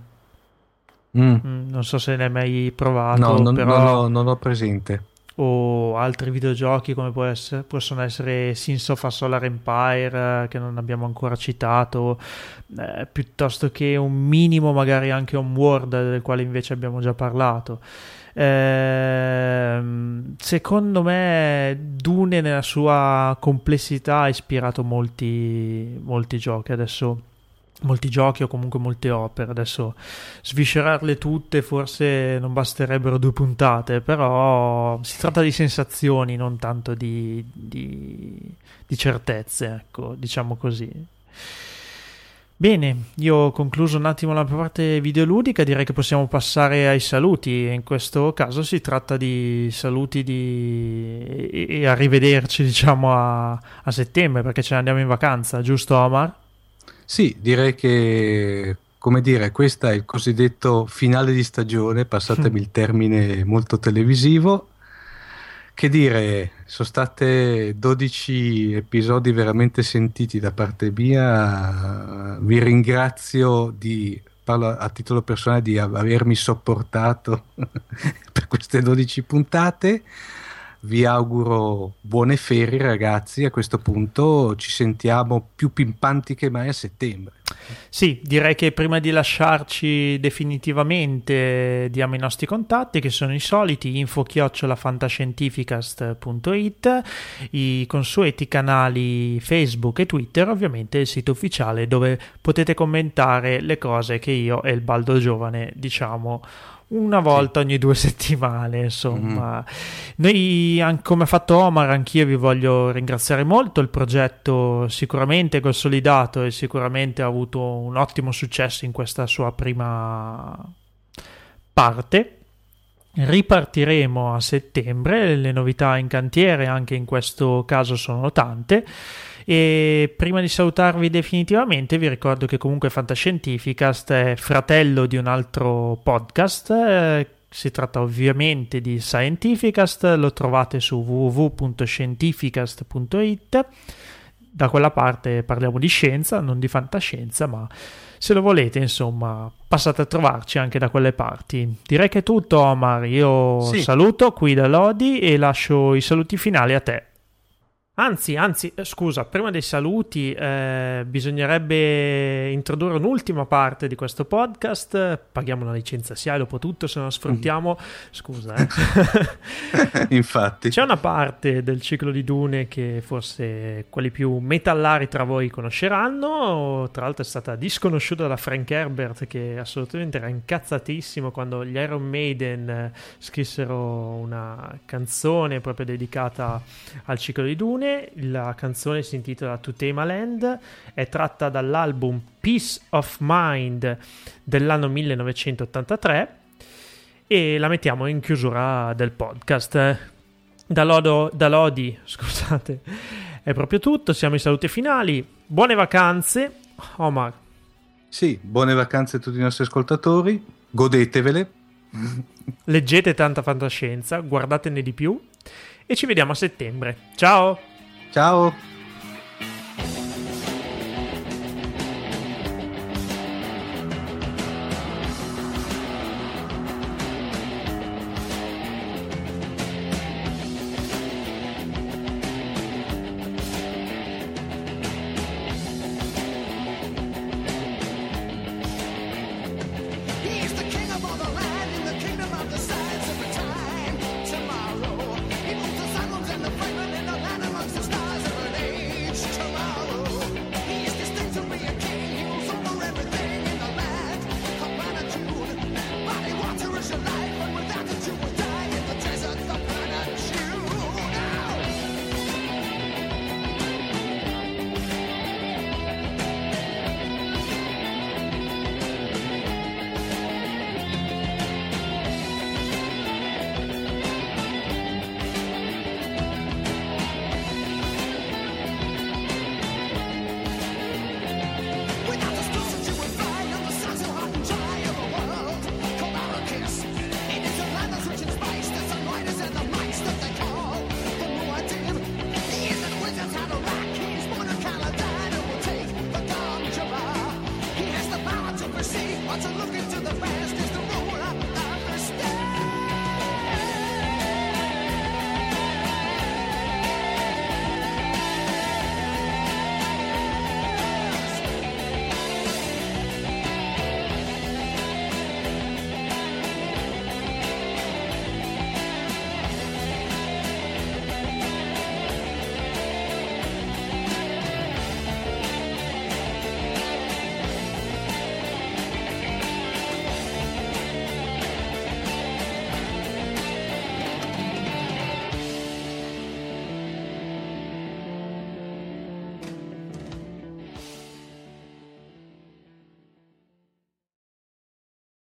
Mm. Mm, non so se ne hai mai provato, No, non, però... non ho, non ho presente. o altri videogiochi come può essere- possono essere Sins of a Solar Empire eh, che non abbiamo ancora citato eh, piuttosto che un minimo magari anche Homeworld del quale invece abbiamo già parlato Ehm, secondo me Dune nella sua complessità ha ispirato molti, molti giochi adesso molti giochi o comunque molte opere adesso sviscerarle tutte forse non basterebbero due puntate, però si tratta di sensazioni, non tanto di, di, di certezze, ecco, diciamo così. Bene, io ho concluso un attimo la parte videoludica, direi che possiamo passare ai saluti. In questo caso si tratta di saluti di... e, arrivederci, diciamo, a, a settembre, perché ce ne andiamo in vacanza, giusto Omar? Sì, direi che, come dire, questo è il cosiddetto finale di stagione, passatemi il termine molto televisivo. Che dire, sono state 12 episodi veramente sentiti da parte mia. Vi ringrazio di, parlo a titolo personale, di avermi sopportato per queste 12 puntate. Vi auguro buone ferie, ragazzi. A questo punto ci sentiamo più pimpanti che mai a settembre. Sì, direi che prima di lasciarci definitivamente diamo i nostri contatti che sono i soliti info-fantascientificast.it i consueti canali Facebook e Twitter ovviamente il sito ufficiale dove potete commentare le cose che io e il Baldo Giovane diciamo una volta ogni due settimane, insomma. Noi, an- come ha fatto Omar, anch'io vi voglio ringraziare molto. Il progetto sicuramente è consolidato e sicuramente ha avuto un ottimo successo in questa sua prima parte. Ripartiremo a settembre, le novità in cantiere anche in questo caso sono tante. E prima di salutarvi definitivamente, vi ricordo che comunque Fantascientificast è fratello di un altro podcast. eh, si tratta ovviamente di Scientificast, lo trovate su www.scientificast.it. Da quella parte parliamo di scienza, non di fantascienza, ma se lo volete, insomma, passate a trovarci anche da quelle parti. Direi che è tutto, Omar. Io Sì. saluto qui da Lodi e lascio i saluti finali a te. Anzi, anzi, eh, scusa, prima dei saluti eh, bisognerebbe introdurre un'ultima parte di questo podcast. Paghiamo una licenza SIAE, dopo tutto, se non sfruttiamo... Scusa, eh. Infatti, C'è una parte del ciclo di Dune che forse quelli più metallari tra voi conosceranno, tra l'altro è stata disconosciuta da Frank Herbert che assolutamente era incazzatissimo quando gli Iron Maiden eh, scrissero una canzone proprio dedicata al ciclo di Dune. La canzone si intitola To Tame a Land, è tratta dall'album Peace of Mind dell'anno 1983 e la mettiamo in chiusura del podcast. Da, Lodo- da Lodi, scusate, è proprio tutto. Siamo ai saluti finali. Buone vacanze. Omar, sì, buone vacanze a tutti i nostri ascoltatori, godetevele. leggete tanta fantascienza, guardatene di più e ci vediamo a settembre. Ciao! Ciao!